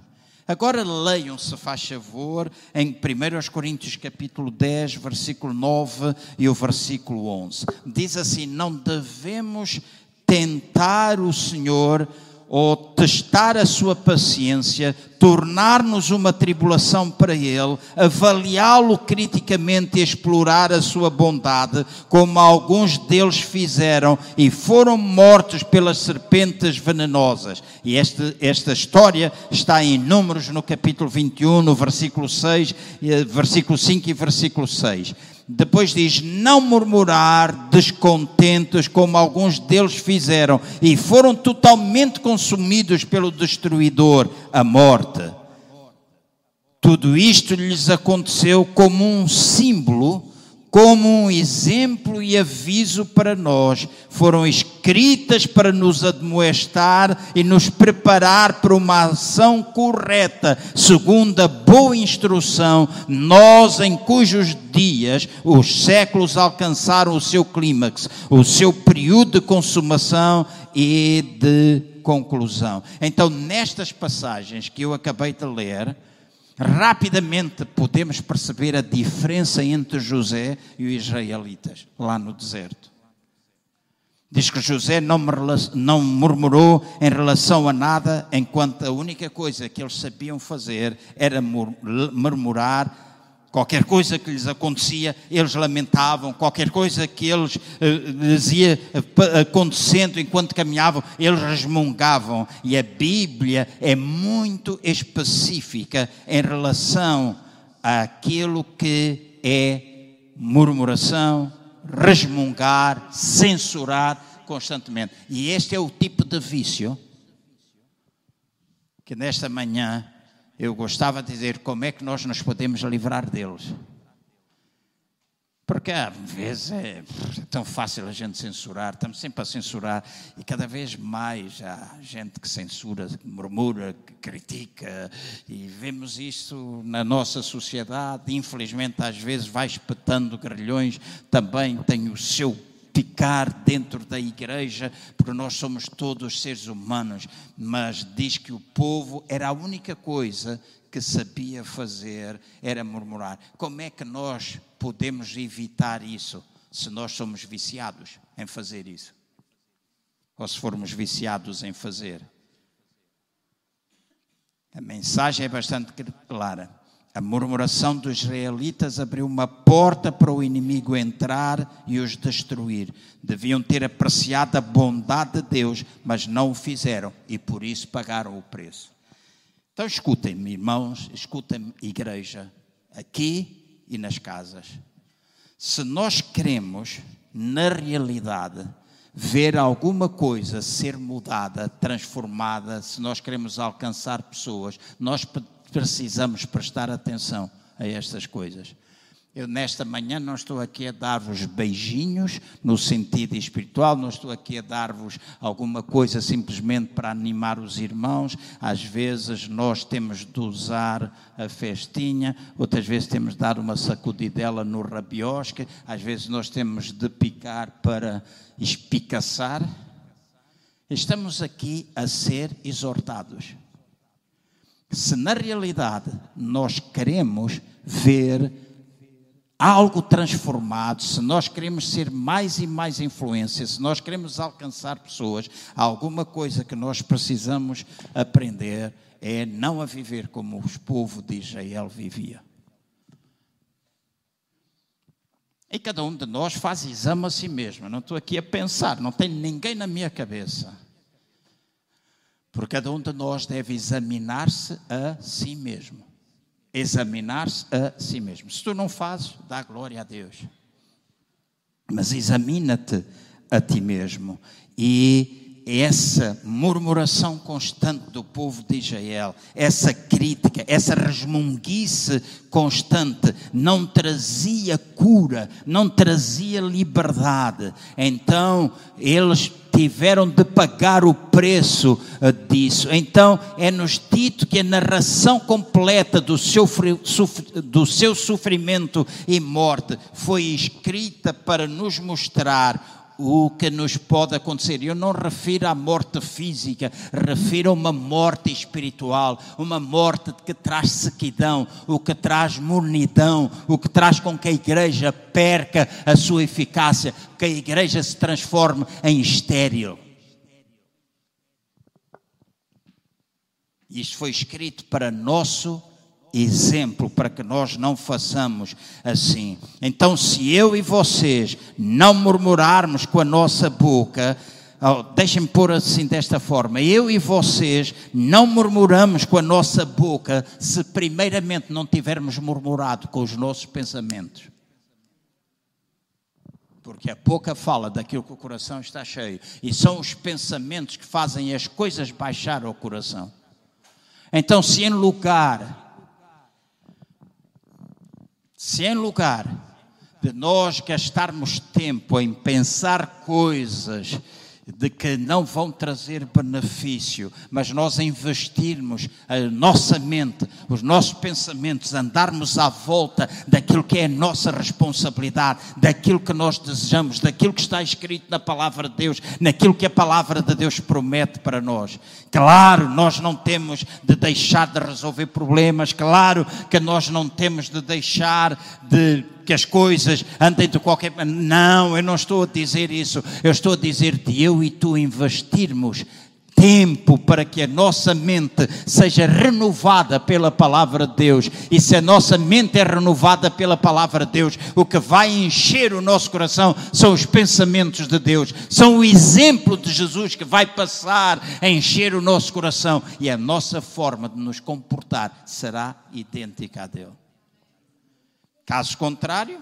Agora leiam, se faz favor, em 1 Coríntios capítulo 10, versículo 9 e o versículo 11. Diz assim: Não devemos tentar o Senhor ou testar a sua paciência, tornar-nos uma tribulação para ele, avaliá-lo criticamente e explorar a sua bondade, como alguns deles fizeram e foram mortos pelas serpentes venenosas. E esta, esta história está em Números no capítulo 21, no versículo 6, eh, versículo 5 e versículo 6. Depois diz: não murmurar descontentes, como alguns deles fizeram, e foram totalmente consumidos pelo destruidor, a morte. Tudo isto lhes aconteceu como um símbolo como um exemplo e aviso para nós, foram escritas para nos admoestar e nos preparar para uma ação correta, segundo a boa instrução, nós em cujos dias os séculos alcançaram o seu clímax, o seu período de consumação e de conclusão. Então, nestas passagens que eu acabei de ler, rapidamente podemos perceber a diferença entre José e os israelitas lá no deserto. Diz que José não, murmurou em relação a nada, enquanto a única coisa que eles sabiam fazer era murmurar Qualquer coisa que lhes acontecia, eles lamentavam. Qualquer coisa que eles eh, lhes ia eh, acontecendo enquanto caminhavam, eles resmungavam. E a Bíblia é muito específica em relação àquilo que é murmuração, resmungar, censurar constantemente. E este é o tipo de vício que nesta manhã eu gostava de dizer como é que nós nos podemos livrar deles. Porque às vezes é tão fácil a gente censurar, estamos sempre a censurar e cada vez mais há gente que censura, que murmura, que critica e vemos isso na nossa sociedade. Infelizmente, às vezes vai espetando grilhões, também tem o seu picar dentro da igreja, porque nós somos todos seres humanos, mas diz que o povo era a única coisa que sabia fazer, era murmurar. Como é que nós podemos evitar isso se nós somos viciados em fazer isso? Ou se formos viciados em fazer? A mensagem é bastante clara. A murmuração dos israelitas abriu uma porta para o inimigo entrar e os destruir. Deviam ter apreciado a bondade de Deus, mas não o fizeram e por isso pagaram o preço. Então escutem-me, irmãos, escutem-me, igreja, aqui e nas casas. Se nós queremos, na realidade, ver alguma coisa ser mudada, transformada, se nós queremos alcançar pessoas, nós precisamos prestar atenção a estas coisas. Eu, nesta manhã, não estou aqui a dar-vos beijinhos no sentido espiritual, não estou aqui a dar-vos alguma coisa simplesmente para animar os irmãos. Às vezes nós temos de usar a festinha, outras vezes temos de dar uma sacudidela no rabiosque, às vezes nós temos de picar para espicaçar. Estamos aqui a ser exortados se na realidade nós queremos ver algo transformado, se nós queremos ser mais e mais influência, se nós queremos alcançar pessoas, alguma coisa que nós precisamos aprender é não a viver como o povo de Israel vivia. E cada um de nós faz exame a si mesmo. não estou aqui a pensar, não tenho ninguém na minha cabeça. Porque cada um de nós deve examinar-se a si mesmo. Examinar-se a si mesmo. Se tu não fazes, dá glória a Deus. Mas examina-te a ti mesmo e essa murmuração constante do povo de Israel, essa crítica, essa resmunguice constante, não trazia cura, não trazia liberdade. Então, eles tiveram de pagar o preço eh, disso. Então, é-nos dito que a narração completa do seu, do seu sofrimento e morte foi escrita para nos mostrar o que nos pode acontecer. Eu não refiro à morte física, refiro a uma morte espiritual, uma morte que traz sequidão, o que traz mornidão, o que traz com que a igreja perca a sua eficácia, que a igreja se transforme em estéril. Isto foi escrito para nosso exemplo para que nós não façamos assim. Então, se eu e vocês não murmurarmos com a nossa boca, oh, deixem-me pôr assim desta forma: eu e vocês não murmuramos com a nossa boca se primeiramente não tivermos murmurado com os nossos pensamentos. Porque a boca fala daquilo que o coração está cheio. E são os pensamentos que fazem as coisas baixar ao coração. Então, se em lugar se em lugar de nós gastarmos tempo em pensar coisas de que não vão trazer benefício, mas nós investirmos a nossa mente, os nossos pensamentos, andarmos à volta daquilo que é a nossa responsabilidade, daquilo que nós desejamos, daquilo que está escrito na palavra de Deus, naquilo que a palavra de Deus promete para nós. Claro, nós não temos de deixar de resolver problemas, claro que nós não temos de deixar de que as coisas andem de qualquer maneira. Não, eu não estou a dizer isso. Eu estou a dizer de eu e tu investirmos tempo para que a nossa mente seja renovada pela palavra de Deus. E se a nossa mente é renovada pela palavra de Deus, o que vai encher o nosso coração são os pensamentos de Deus, são o exemplo de Jesus que vai passar a encher o nosso coração e a nossa forma de nos comportar será idêntica a dele. Caso contrário,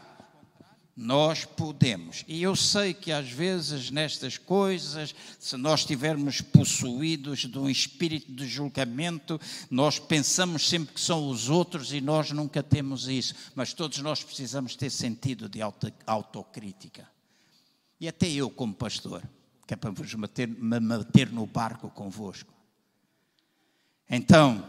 nós podemos. E eu sei que às vezes nestas coisas, se nós estivermos possuídos de um espírito de julgamento, nós pensamos sempre que são os outros e nós nunca temos isso. Mas todos nós precisamos ter sentido de autocrítica. E até eu, como pastor, que é para vos meter, me meter no barco convosco. Então,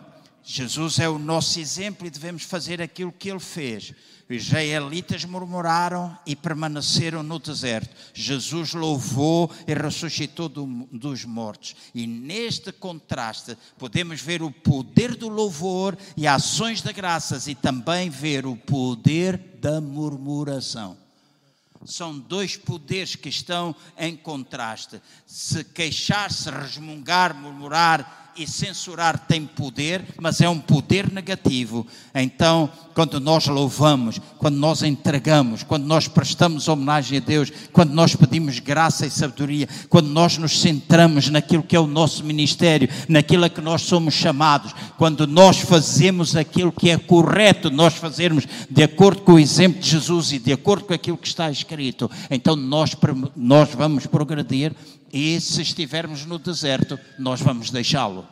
Jesus é o nosso exemplo e devemos fazer aquilo que ele fez. Os israelitas murmuraram e permaneceram no deserto. Jesus louvou e ressuscitou do, dos mortos. E neste contraste podemos ver o poder do louvor e ações de graças e também ver o poder da murmuração. São dois poderes que estão em contraste. Se queixar, se resmungar, murmurar, e censurar tem poder, mas é um poder negativo. Então, quando nós louvamos, quando nós entregamos, quando nós prestamos homenagem a Deus, quando nós pedimos graça e sabedoria, quando nós nos centramos naquilo que é o nosso ministério, naquilo a que nós somos chamados, quando nós fazemos aquilo que é correto nós fazermos de acordo com o exemplo de Jesus e de acordo com aquilo que está escrito, então nós, nós vamos progredir e se estivermos no deserto, nós vamos deixá-lo.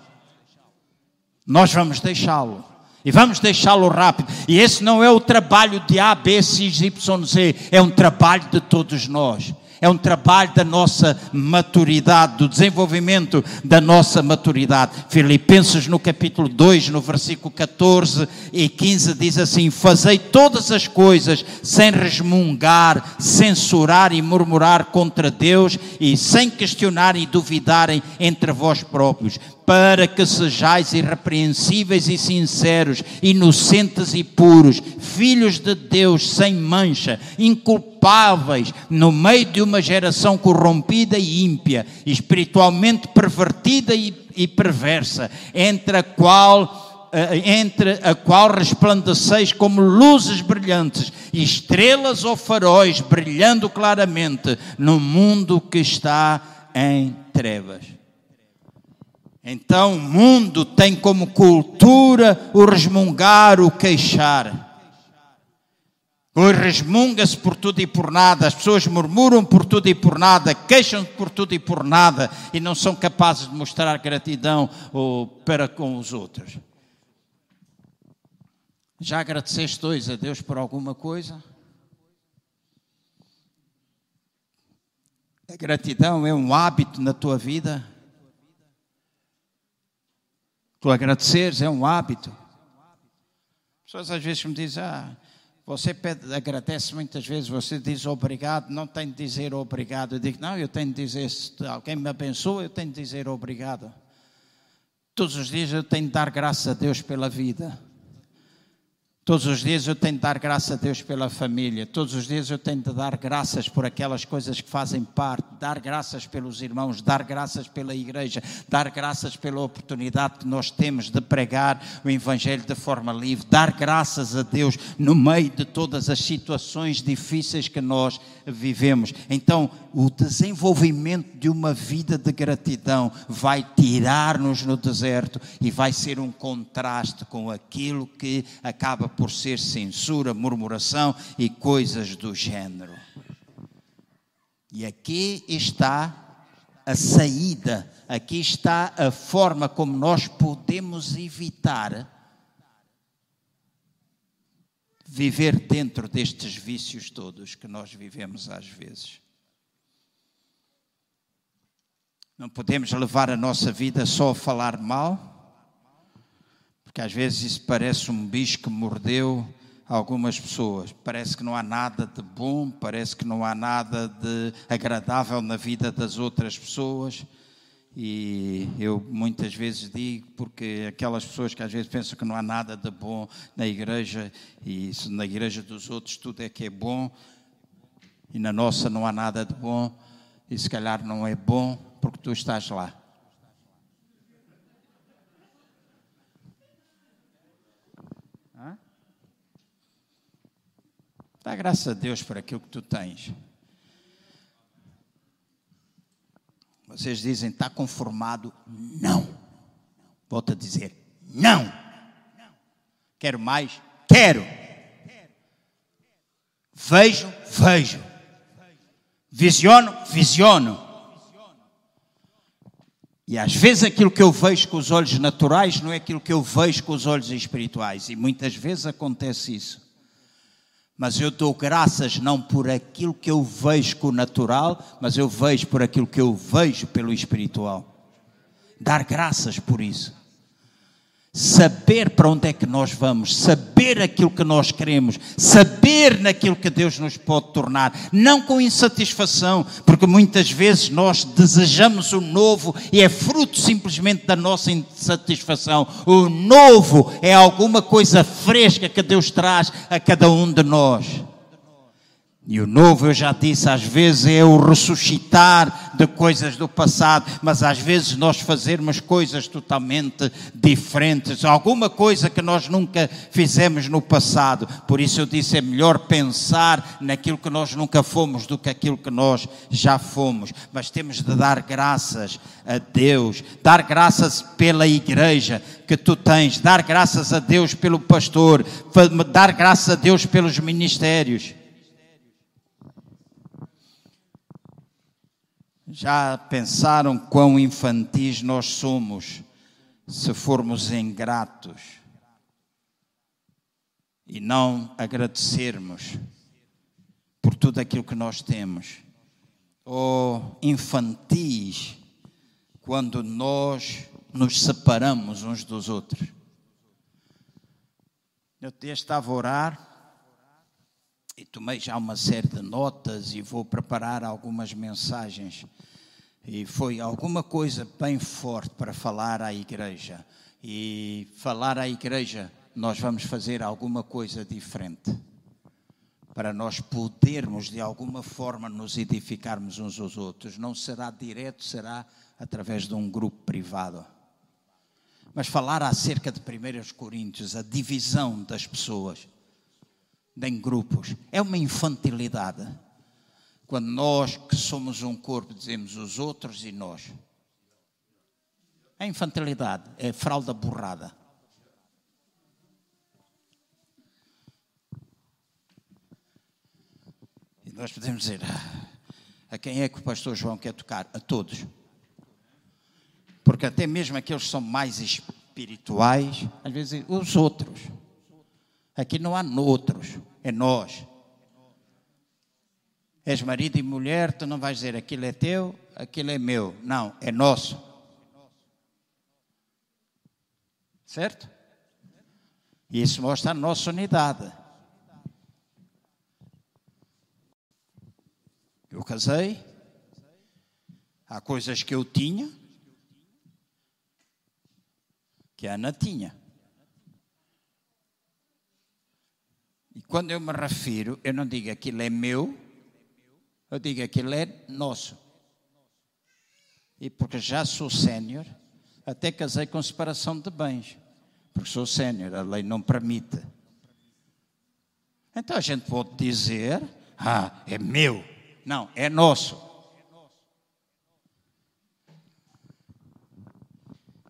Nós vamos deixá-lo. E vamos deixá-lo rápido. E esse não é o trabalho de A, B, C, Y, Z. É um trabalho de todos nós é um trabalho da nossa maturidade, do desenvolvimento da nossa maturidade. Filipenses no capítulo 2, no versículo 14 e 15 diz assim: Fazei todas as coisas sem resmungar, censurar e murmurar contra Deus e sem questionar e duvidarem entre vós próprios, para que sejais irrepreensíveis e sinceros, inocentes e puros, filhos de Deus sem mancha, inculpáveis no meio de uma geração corrompida e ímpia, espiritualmente pervertida e, e perversa, entre a qual eh, entre a qual resplandeceis como luzes brilhantes, estrelas ou faróis brilhando claramente no mundo que está em trevas. Então o mundo tem como cultura o resmungar, o queixar. Pois resmunga-se por tudo e por nada, as pessoas murmuram por tudo e por nada, queixam-se por tudo e por nada e não são capazes de mostrar gratidão para com os outros. Já agradeceste dois a Deus por alguma coisa? A gratidão é um hábito na tua vida? Tu agradeceres é um hábito. Pessoas às vezes me dizem, ah, você pede, agradece muitas vezes, você diz obrigado, não tem de dizer obrigado. Eu digo, não, eu tenho de dizer, se alguém me abençoa, eu tenho de dizer obrigado. Todos os dias eu tenho de dar graças a Deus pela vida. Todos os dias eu tenho de dar graças a Deus pela família. Todos os dias eu tenho de dar graças por aquelas coisas que fazem parte. Dar graças pelos irmãos, dar graças pela igreja, dar graças pela oportunidade que nós temos de pregar o Evangelho de forma livre. Dar graças a Deus no meio de todas as situações difíceis que nós vivemos. Então, o desenvolvimento de uma vida de gratidão vai tirar-nos no deserto e vai ser um contraste com aquilo que acaba por ser censura, murmuração e coisas do género. E aqui está a saída, aqui está a forma como nós podemos evitar viver dentro destes vícios todos que nós vivemos às vezes. Não podemos levar a nossa vida só a falar mal porque às vezes parece um bicho que mordeu algumas pessoas. Parece que não há nada de bom, parece que não há nada de agradável na vida das outras pessoas. E eu muitas vezes digo, porque aquelas pessoas que às vezes pensam que não há nada de bom na igreja, e na igreja dos outros tudo é que é bom, e na nossa não há nada de bom, e se calhar não é bom porque tu estás lá. Dá graças a Deus por aquilo que tu tens. Vocês dizem, está conformado? Não. Volto a dizer, não. Quero mais? Quero. Vejo, vejo. Visiono, visiono. E às vezes aquilo que eu vejo com os olhos naturais não é aquilo que eu vejo com os olhos espirituais. E muitas vezes acontece isso. Mas eu dou graças não por aquilo que eu vejo com o natural, mas eu vejo por aquilo que eu vejo pelo espiritual. Dar graças por isso saber para onde é que nós vamos, saber aquilo que nós queremos, saber naquilo que Deus nos pode tornar, não com insatisfação, porque muitas vezes nós desejamos o novo e é fruto simplesmente da nossa insatisfação. O novo é alguma coisa fresca que Deus traz a cada um de nós. E o novo, eu já disse, às vezes é o ressuscitar de coisas do passado, mas às vezes nós fazermos coisas totalmente diferentes, alguma coisa que nós nunca fizemos no passado. Por isso eu disse, é melhor pensar naquilo que nós nunca fomos do que aquilo que nós já fomos. Mas temos de dar graças a Deus, dar graças pela igreja que tu tens, dar graças a Deus pelo pastor, dar graças a Deus pelos ministérios. Já pensaram quão infantis nós somos se formos ingratos e não agradecermos por tudo aquilo que nós temos? Ou infantis quando nós nos separamos uns dos outros? Eu estava a orar e tomei já uma série de notas e vou preparar algumas mensagens. E foi alguma coisa bem forte para falar à igreja. E falar à igreja, nós vamos fazer alguma coisa diferente. Para nós podermos, de alguma forma, nos edificarmos uns aos outros. Não será direto, será através de um grupo privado. Mas falar acerca de 1 Coríntios, a divisão das pessoas em grupos. É uma infantilidade. Quando nós, que somos um corpo, dizemos os outros e nós. É infantilidade, é fralda borrada. nós podemos dizer: ah, a quem é que o pastor João quer tocar? A todos. Porque até mesmo aqueles que são mais espirituais, às vezes os outros. Aqui não há noutros, é nós. És marido e mulher, tu não vais dizer aquilo é teu, aquilo é meu. Não, é nosso. Certo? E isso mostra a nossa unidade. Eu casei, há coisas que eu tinha, que a Ana tinha. E quando eu me refiro, eu não digo aquilo é meu, eu digo aquilo é nosso. E porque já sou sénior, até casei com separação de bens, porque sou sénior, a lei não permite. Então a gente pode dizer, ah, é meu. Não, é nosso.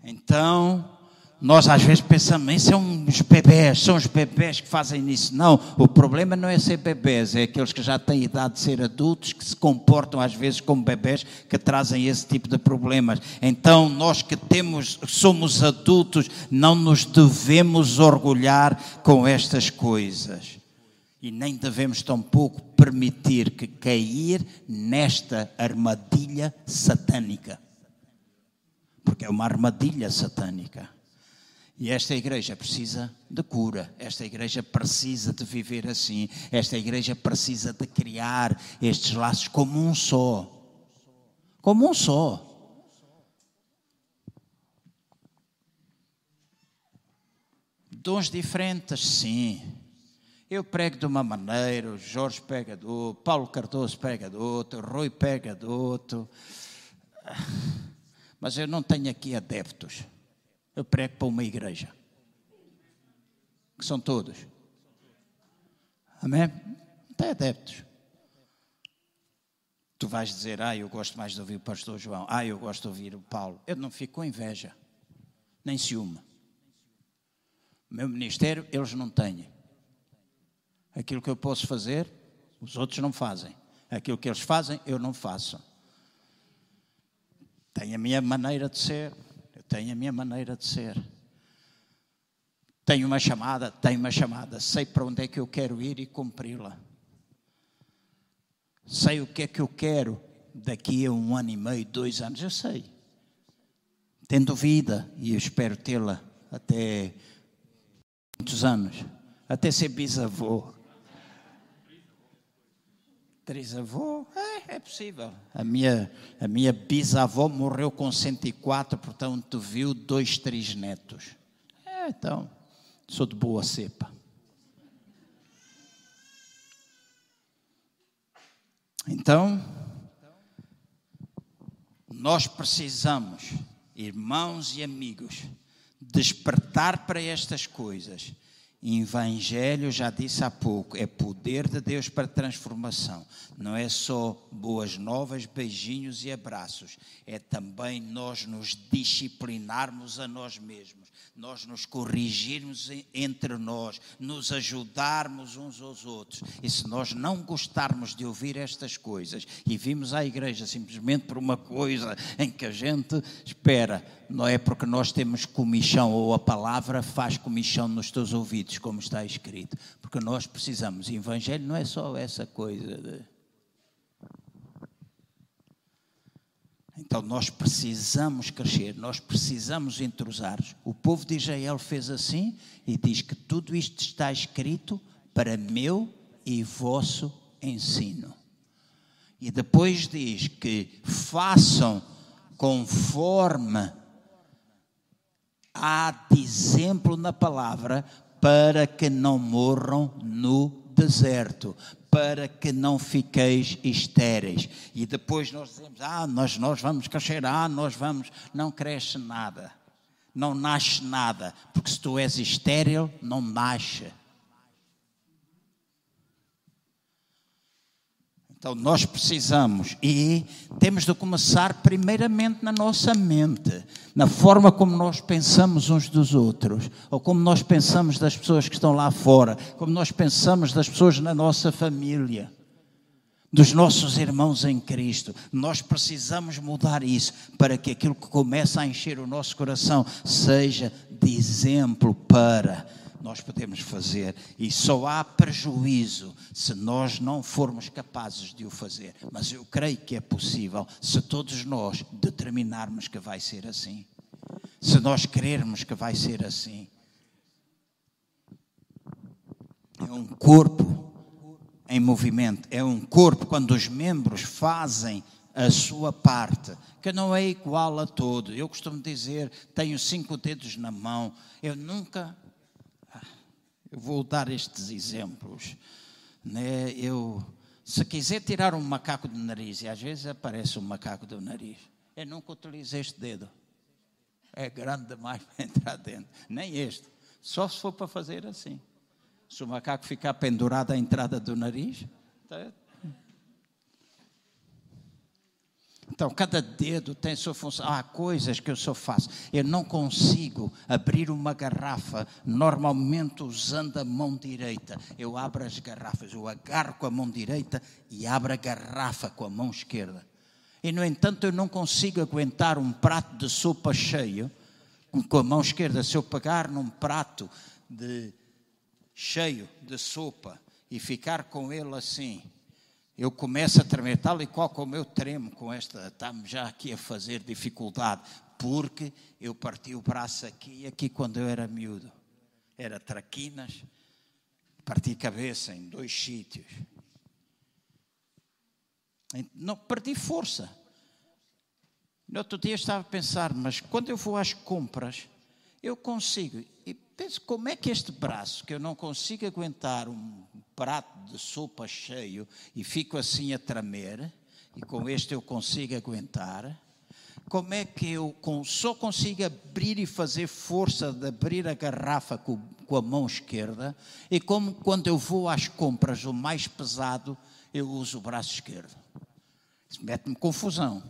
Então, nós às vezes pensamos, isso são os bebés, são os bebés que fazem isso. Não, o problema não é ser bebés, é aqueles que já têm idade de ser adultos, que se comportam às vezes como bebés, que trazem esse tipo de problemas. Então, nós que temos, somos adultos, não nos devemos orgulhar com estas coisas. E nem devemos tampouco permitir que cair nesta armadilha satânica. Porque é uma armadilha satânica. E esta igreja precisa de cura, esta igreja precisa de viver assim, esta igreja precisa de criar estes laços como um só. Como um só. Dons diferentes, sim. Eu prego de uma maneira, o Jorge pega do outro, Paulo Cardoso pega do outro, Rui pega do outro. Mas eu não tenho aqui adeptos eu prego para uma igreja. Que são todos. Amém? Tem adeptos. Tu vais dizer, ah, eu gosto mais de ouvir o pastor João, ah, eu gosto de ouvir o Paulo. Eu não fico com inveja, nem ciúme. O meu ministério, eles não têm. Aquilo que eu posso fazer, os outros não fazem. Aquilo que eles fazem, eu não faço. Tenho a minha maneira de ser, tenho a minha maneira de ser. Tenho uma chamada, tenho uma chamada, sei para onde é que eu quero ir e cumpri-la. Sei o que é que eu quero daqui a um ano e meio, dois anos, eu sei. Tendo vida, e eu espero tê-la até muitos anos, até ser bisavô. Trisavô? É, é possível. A minha, a minha bisavó morreu com 104, portanto viu dois, três netos. É, então, sou de boa cepa. Então, nós precisamos, irmãos e amigos, despertar para estas coisas Evangelho, já disse há pouco, é poder de Deus para transformação. Não é só boas novas, beijinhos e abraços. É também nós nos disciplinarmos a nós mesmos, nós nos corrigirmos entre nós, nos ajudarmos uns aos outros. E se nós não gostarmos de ouvir estas coisas e vimos à igreja simplesmente por uma coisa em que a gente espera, não é porque nós temos comichão ou a palavra faz comichão nos teus ouvidos, como está escrito. Porque nós precisamos. Evangelho não é só essa coisa de. Então nós precisamos crescer, nós precisamos entrosar. O povo de Israel fez assim e diz que tudo isto está escrito para meu e vosso ensino. E depois diz que façam conforme há de exemplo na palavra para que não morram no deserto, para que não fiqueis estéreis. E depois nós dizemos: Ah, nós, nós vamos crescer, ah, nós vamos. Não cresce nada, não nasce nada, porque se tu és estéril, não nasce. Então nós precisamos e temos de começar primeiramente na nossa mente, na forma como nós pensamos uns dos outros, ou como nós pensamos das pessoas que estão lá fora, como nós pensamos das pessoas na nossa família. dos nossos irmãos em Cristo. Nós precisamos mudar isso para que aquilo que começa a encher o nosso coração seja de exemplo para nós podemos fazer e só há prejuízo se nós não formos capazes de o fazer. Mas eu creio que é possível se todos nós determinarmos que vai ser assim. Se nós querermos que vai ser assim. É um corpo em movimento, é um corpo quando os membros fazem a sua parte, que não é igual a todo. Eu costumo dizer, tenho cinco dedos na mão, eu nunca. Eu vou dar estes exemplos. Né? Eu, se quiser tirar um macaco do nariz, e às vezes aparece um macaco do nariz, eu nunca utilizo este dedo. É grande demais (laughs) para entrar dentro. Nem este. Só se for para fazer assim. Se o macaco ficar pendurado à entrada do nariz. Então, cada dedo tem sua função. Há coisas que eu só faço. Eu não consigo abrir uma garrafa normalmente usando a mão direita. Eu abro as garrafas, eu agarro com a mão direita e abro a garrafa com a mão esquerda. E, no entanto, eu não consigo aguentar um prato de sopa cheio com a mão esquerda. Se eu pegar num prato de cheio de sopa e ficar com ele assim, eu começo a tremer, tal e qual como eu tremo com esta, estamos já aqui a fazer dificuldade, porque eu parti o braço aqui e aqui quando eu era miúdo. Era traquinas, parti cabeça em dois sítios. Não perdi força. No outro dia estava a pensar, mas quando eu vou às compras, eu consigo. E penso, como é que este braço, que eu não consigo aguentar um prato de sopa cheio e fico assim a tremer, e com este eu consigo aguentar, como é que eu só consigo abrir e fazer força de abrir a garrafa com, com a mão esquerda, e como quando eu vou às compras, o mais pesado, eu uso o braço esquerdo. Isso mete-me confusão.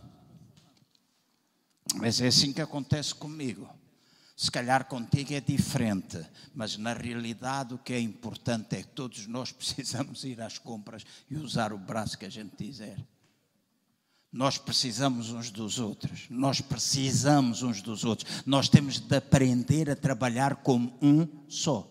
Mas é assim que acontece comigo. Se calhar contigo é diferente, mas na realidade o que é importante é que todos nós (laughs) precisamos ir às compras e usar o braço que a gente quiser. Nós precisamos uns dos outros, nós precisamos uns dos outros, nós temos de aprender a trabalhar como um só.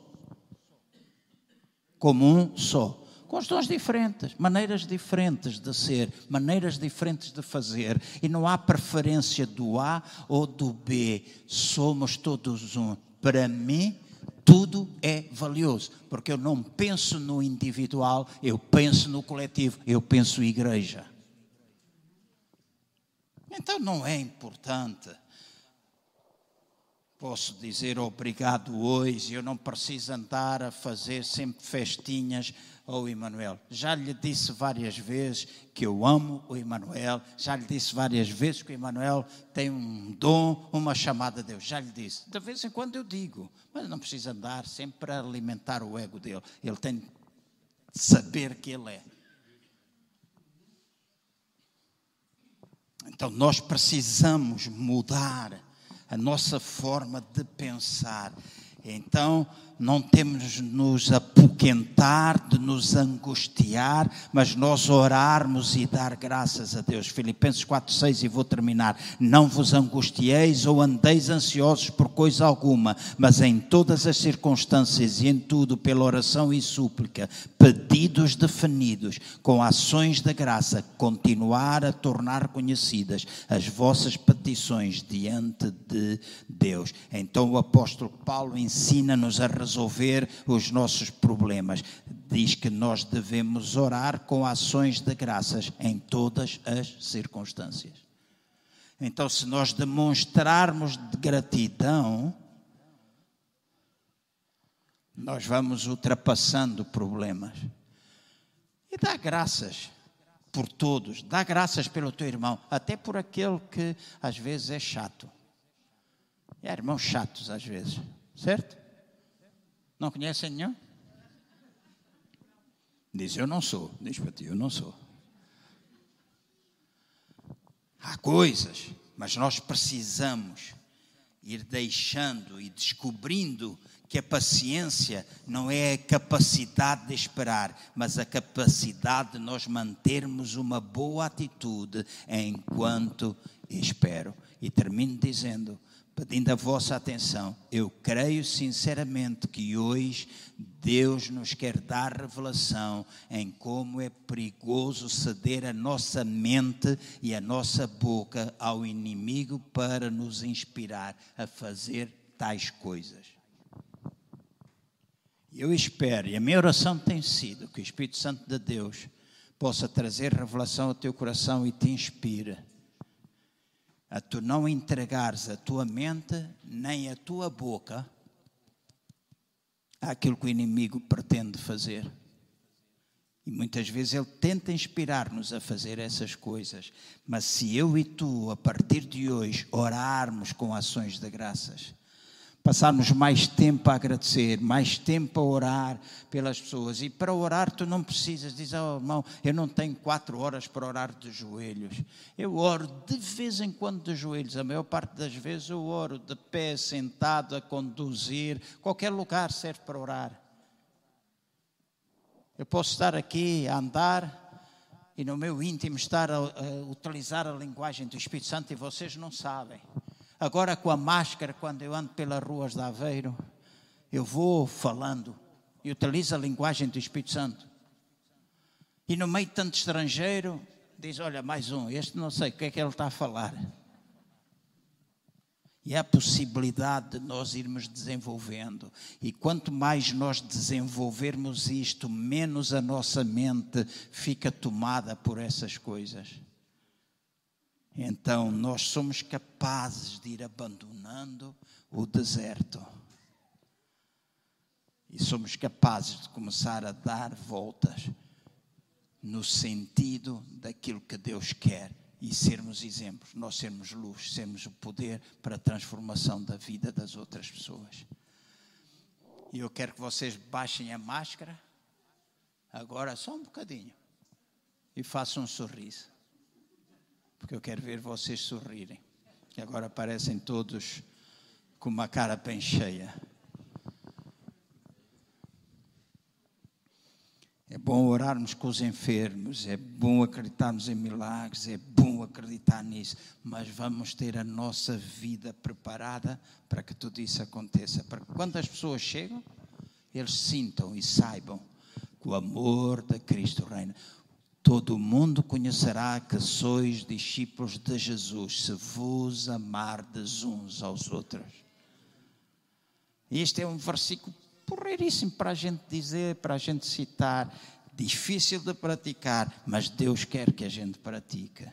Como um só com os dons diferentes, maneiras diferentes de ser, maneiras diferentes de fazer, e não há preferência do A ou do B, somos todos um. Para mim, tudo é valioso, porque eu não penso no individual, eu penso no coletivo, eu penso igreja. Então não é importante. Posso dizer obrigado hoje, eu não preciso andar a fazer sempre festinhas ao Emanuel. Já lhe disse várias vezes que eu amo o Emanuel, já lhe disse várias vezes que o Emanuel tem um dom, uma chamada a Deus. Já lhe disse. De vez em quando eu digo, mas não precisa andar sempre para alimentar o ego dele. Ele tem de saber que ele é. Então nós precisamos mudar a nossa forma de pensar. Então, não temos de nos apoquentar, de nos angustiar, mas nós orarmos e dar graças a Deus. Filipenses 4:6 e vou terminar. Não vos angustieis ou andeis ansiosos por coisa alguma, mas em todas as circunstâncias e em tudo pela oração e súplica, pedidos definidos com ações da graça, continuar a tornar conhecidas as vossas petições diante de Deus. Então o apóstolo Paulo ensina-nos a resolver os nossos problemas. Diz que nós devemos orar com ações de graças em todas as circunstâncias. Então, se nós demonstrarmos de gratidão, nós vamos ultrapassando problemas. E dá graças por todos, dá graças pelo teu irmão, até por aquele que às vezes é chato. É irmãos chatos às vezes, certo? Não conhecem nenhum? Diz, eu não sou. Diz para ti, eu não sou. Há coisas, mas nós precisamos ir deixando e descobrindo que a paciência não é a capacidade de esperar, mas a capacidade de nós mantermos uma boa atitude enquanto espero. E termino dizendo: pedindo a vossa atenção. Eu creio sinceramente que hoje Deus nos quer dar revelação em como é perigoso ceder a nossa mente e a nossa boca ao inimigo para nos inspirar a fazer tais coisas. Eu espero, e a minha oração tem sido que o Espírito Santo de Deus possa trazer revelação ao teu coração e te inspire a tu não entregares a tua mente nem a tua boca àquilo que o inimigo pretende fazer. E muitas vezes ele tenta inspirar-nos a fazer essas coisas. Mas se eu e tu, a partir de hoje, orarmos com ações de graças, passarmos mais tempo a agradecer, mais tempo a orar pelas pessoas. E para orar, tu não precisas dizer, oh irmão, eu não tenho quatro horas para orar de joelhos. Eu oro de vez em quando de joelhos. A maior parte das vezes eu oro de pé, sentado, a conduzir. Qualquer lugar serve para orar. Eu posso estar aqui a andar e no meu íntimo estar a, a utilizar a linguagem do Espírito Santo e vocês não sabem. Agora com a máscara, quando eu ando pelas ruas de Aveiro, eu vou falando e utilizo a linguagem do Espírito Santo. E no meio de tanto estrangeiro, diz: Olha, mais um, este não sei o que é que ele está a falar. E há a possibilidade de nós irmos desenvolvendo. E quanto mais nós desenvolvermos isto, menos a nossa mente fica tomada por essas coisas então nós somos capazes de ir abandonando o deserto. E somos capazes de começar a dar voltas no sentido daquilo que Deus quer e sermos exemplos, nós sermos luz, sermos o poder para a transformação da vida das outras pessoas. E eu quero que vocês baixem a máscara, agora só um bocadinho, e façam um sorriso porque eu quero ver vocês sorrirem. E agora parecem todos com uma cara bem cheia. É bom orarmos com os enfermos, é bom acreditarmos em milagres, é bom acreditar nisso, mas vamos ter a nossa vida preparada para que tudo isso aconteça. Para que quando as pessoas chegam, eles sintam e saibam que o amor de Cristo reina. Todo mundo conhecerá que sois discípulos de Jesus, se vos amardes uns aos outros. Este é um versículo porreiríssimo para a gente dizer, para a gente citar, difícil de praticar, mas Deus quer que a gente pratique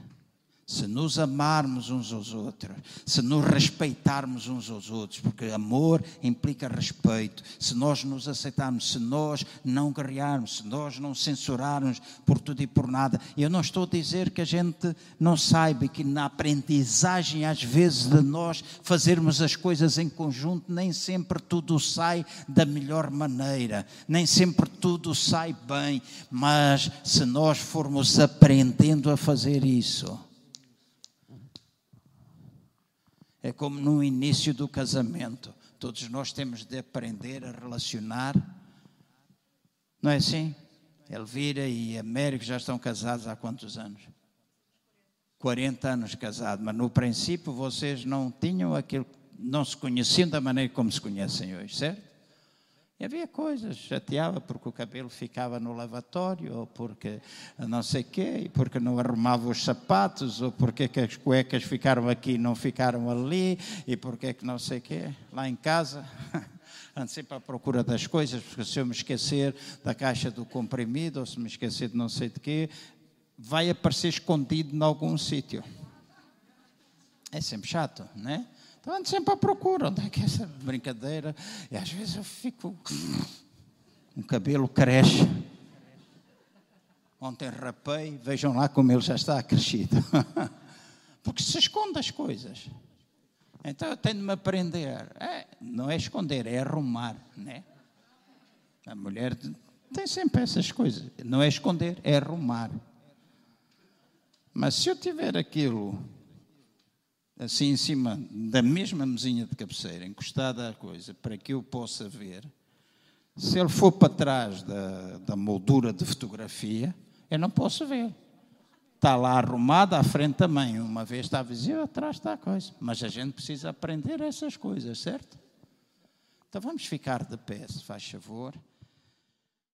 se nos amarmos uns aos outros, se nos respeitarmos uns aos outros, porque amor implica respeito, se nós nos aceitarmos, se nós não guerrearmos, se nós não censurarmos por tudo e por nada. Eu não estou a dizer que a gente não saiba que na aprendizagem, às vezes, de nós fazermos as coisas em conjunto, nem sempre tudo sai da melhor maneira, nem sempre tudo sai bem, mas se nós formos aprendendo a fazer isso, É como no início do casamento. Todos nós temos de aprender a relacionar. Não é assim? Elvira e Américo já estão casados há quantos anos? 40 anos casados, mas no princípio vocês não tinham aquilo, não se conheciam da maneira como se conhecem hoje, certo? E havia coisas, chateava porque o cabelo ficava no lavatório, ou porque não sei quê, porque não arrumava os sapatos, ou porque que as cuecas ficaram aqui e não ficaram ali, e porque que não sei quê. Lá em casa, (laughs) ando sempre à procura das coisas, porque se eu me esquecer da caixa do comprimido, ou se me esquecer de não sei de quê, vai aparecer escondido em algum sítio. É sempre chato, não é? Então ando sempre à procura, onde é que é essa brincadeira? E às vezes eu fico. O cabelo cresce. Ontem rapei, vejam lá como ele já está crescido. (laughs) Porque se esconde as coisas. Então eu tenho de me aprender. É, não é esconder, é arrumar, né? A mulher tem sempre essas coisas. Não é esconder, é arrumar. Mas se eu tiver aquilo assim em cima da mesma mesinha de cabeceira, encostada à coisa, para que eu possa ver, se ele for para trás da, da moldura de fotografia, eu não posso ver. Está lá arrumada à frente também. Uma vez está visível, atrás está a coisa. Mas a gente precisa aprender essas coisas, certo? Então vamos ficar de pé, se faz favor.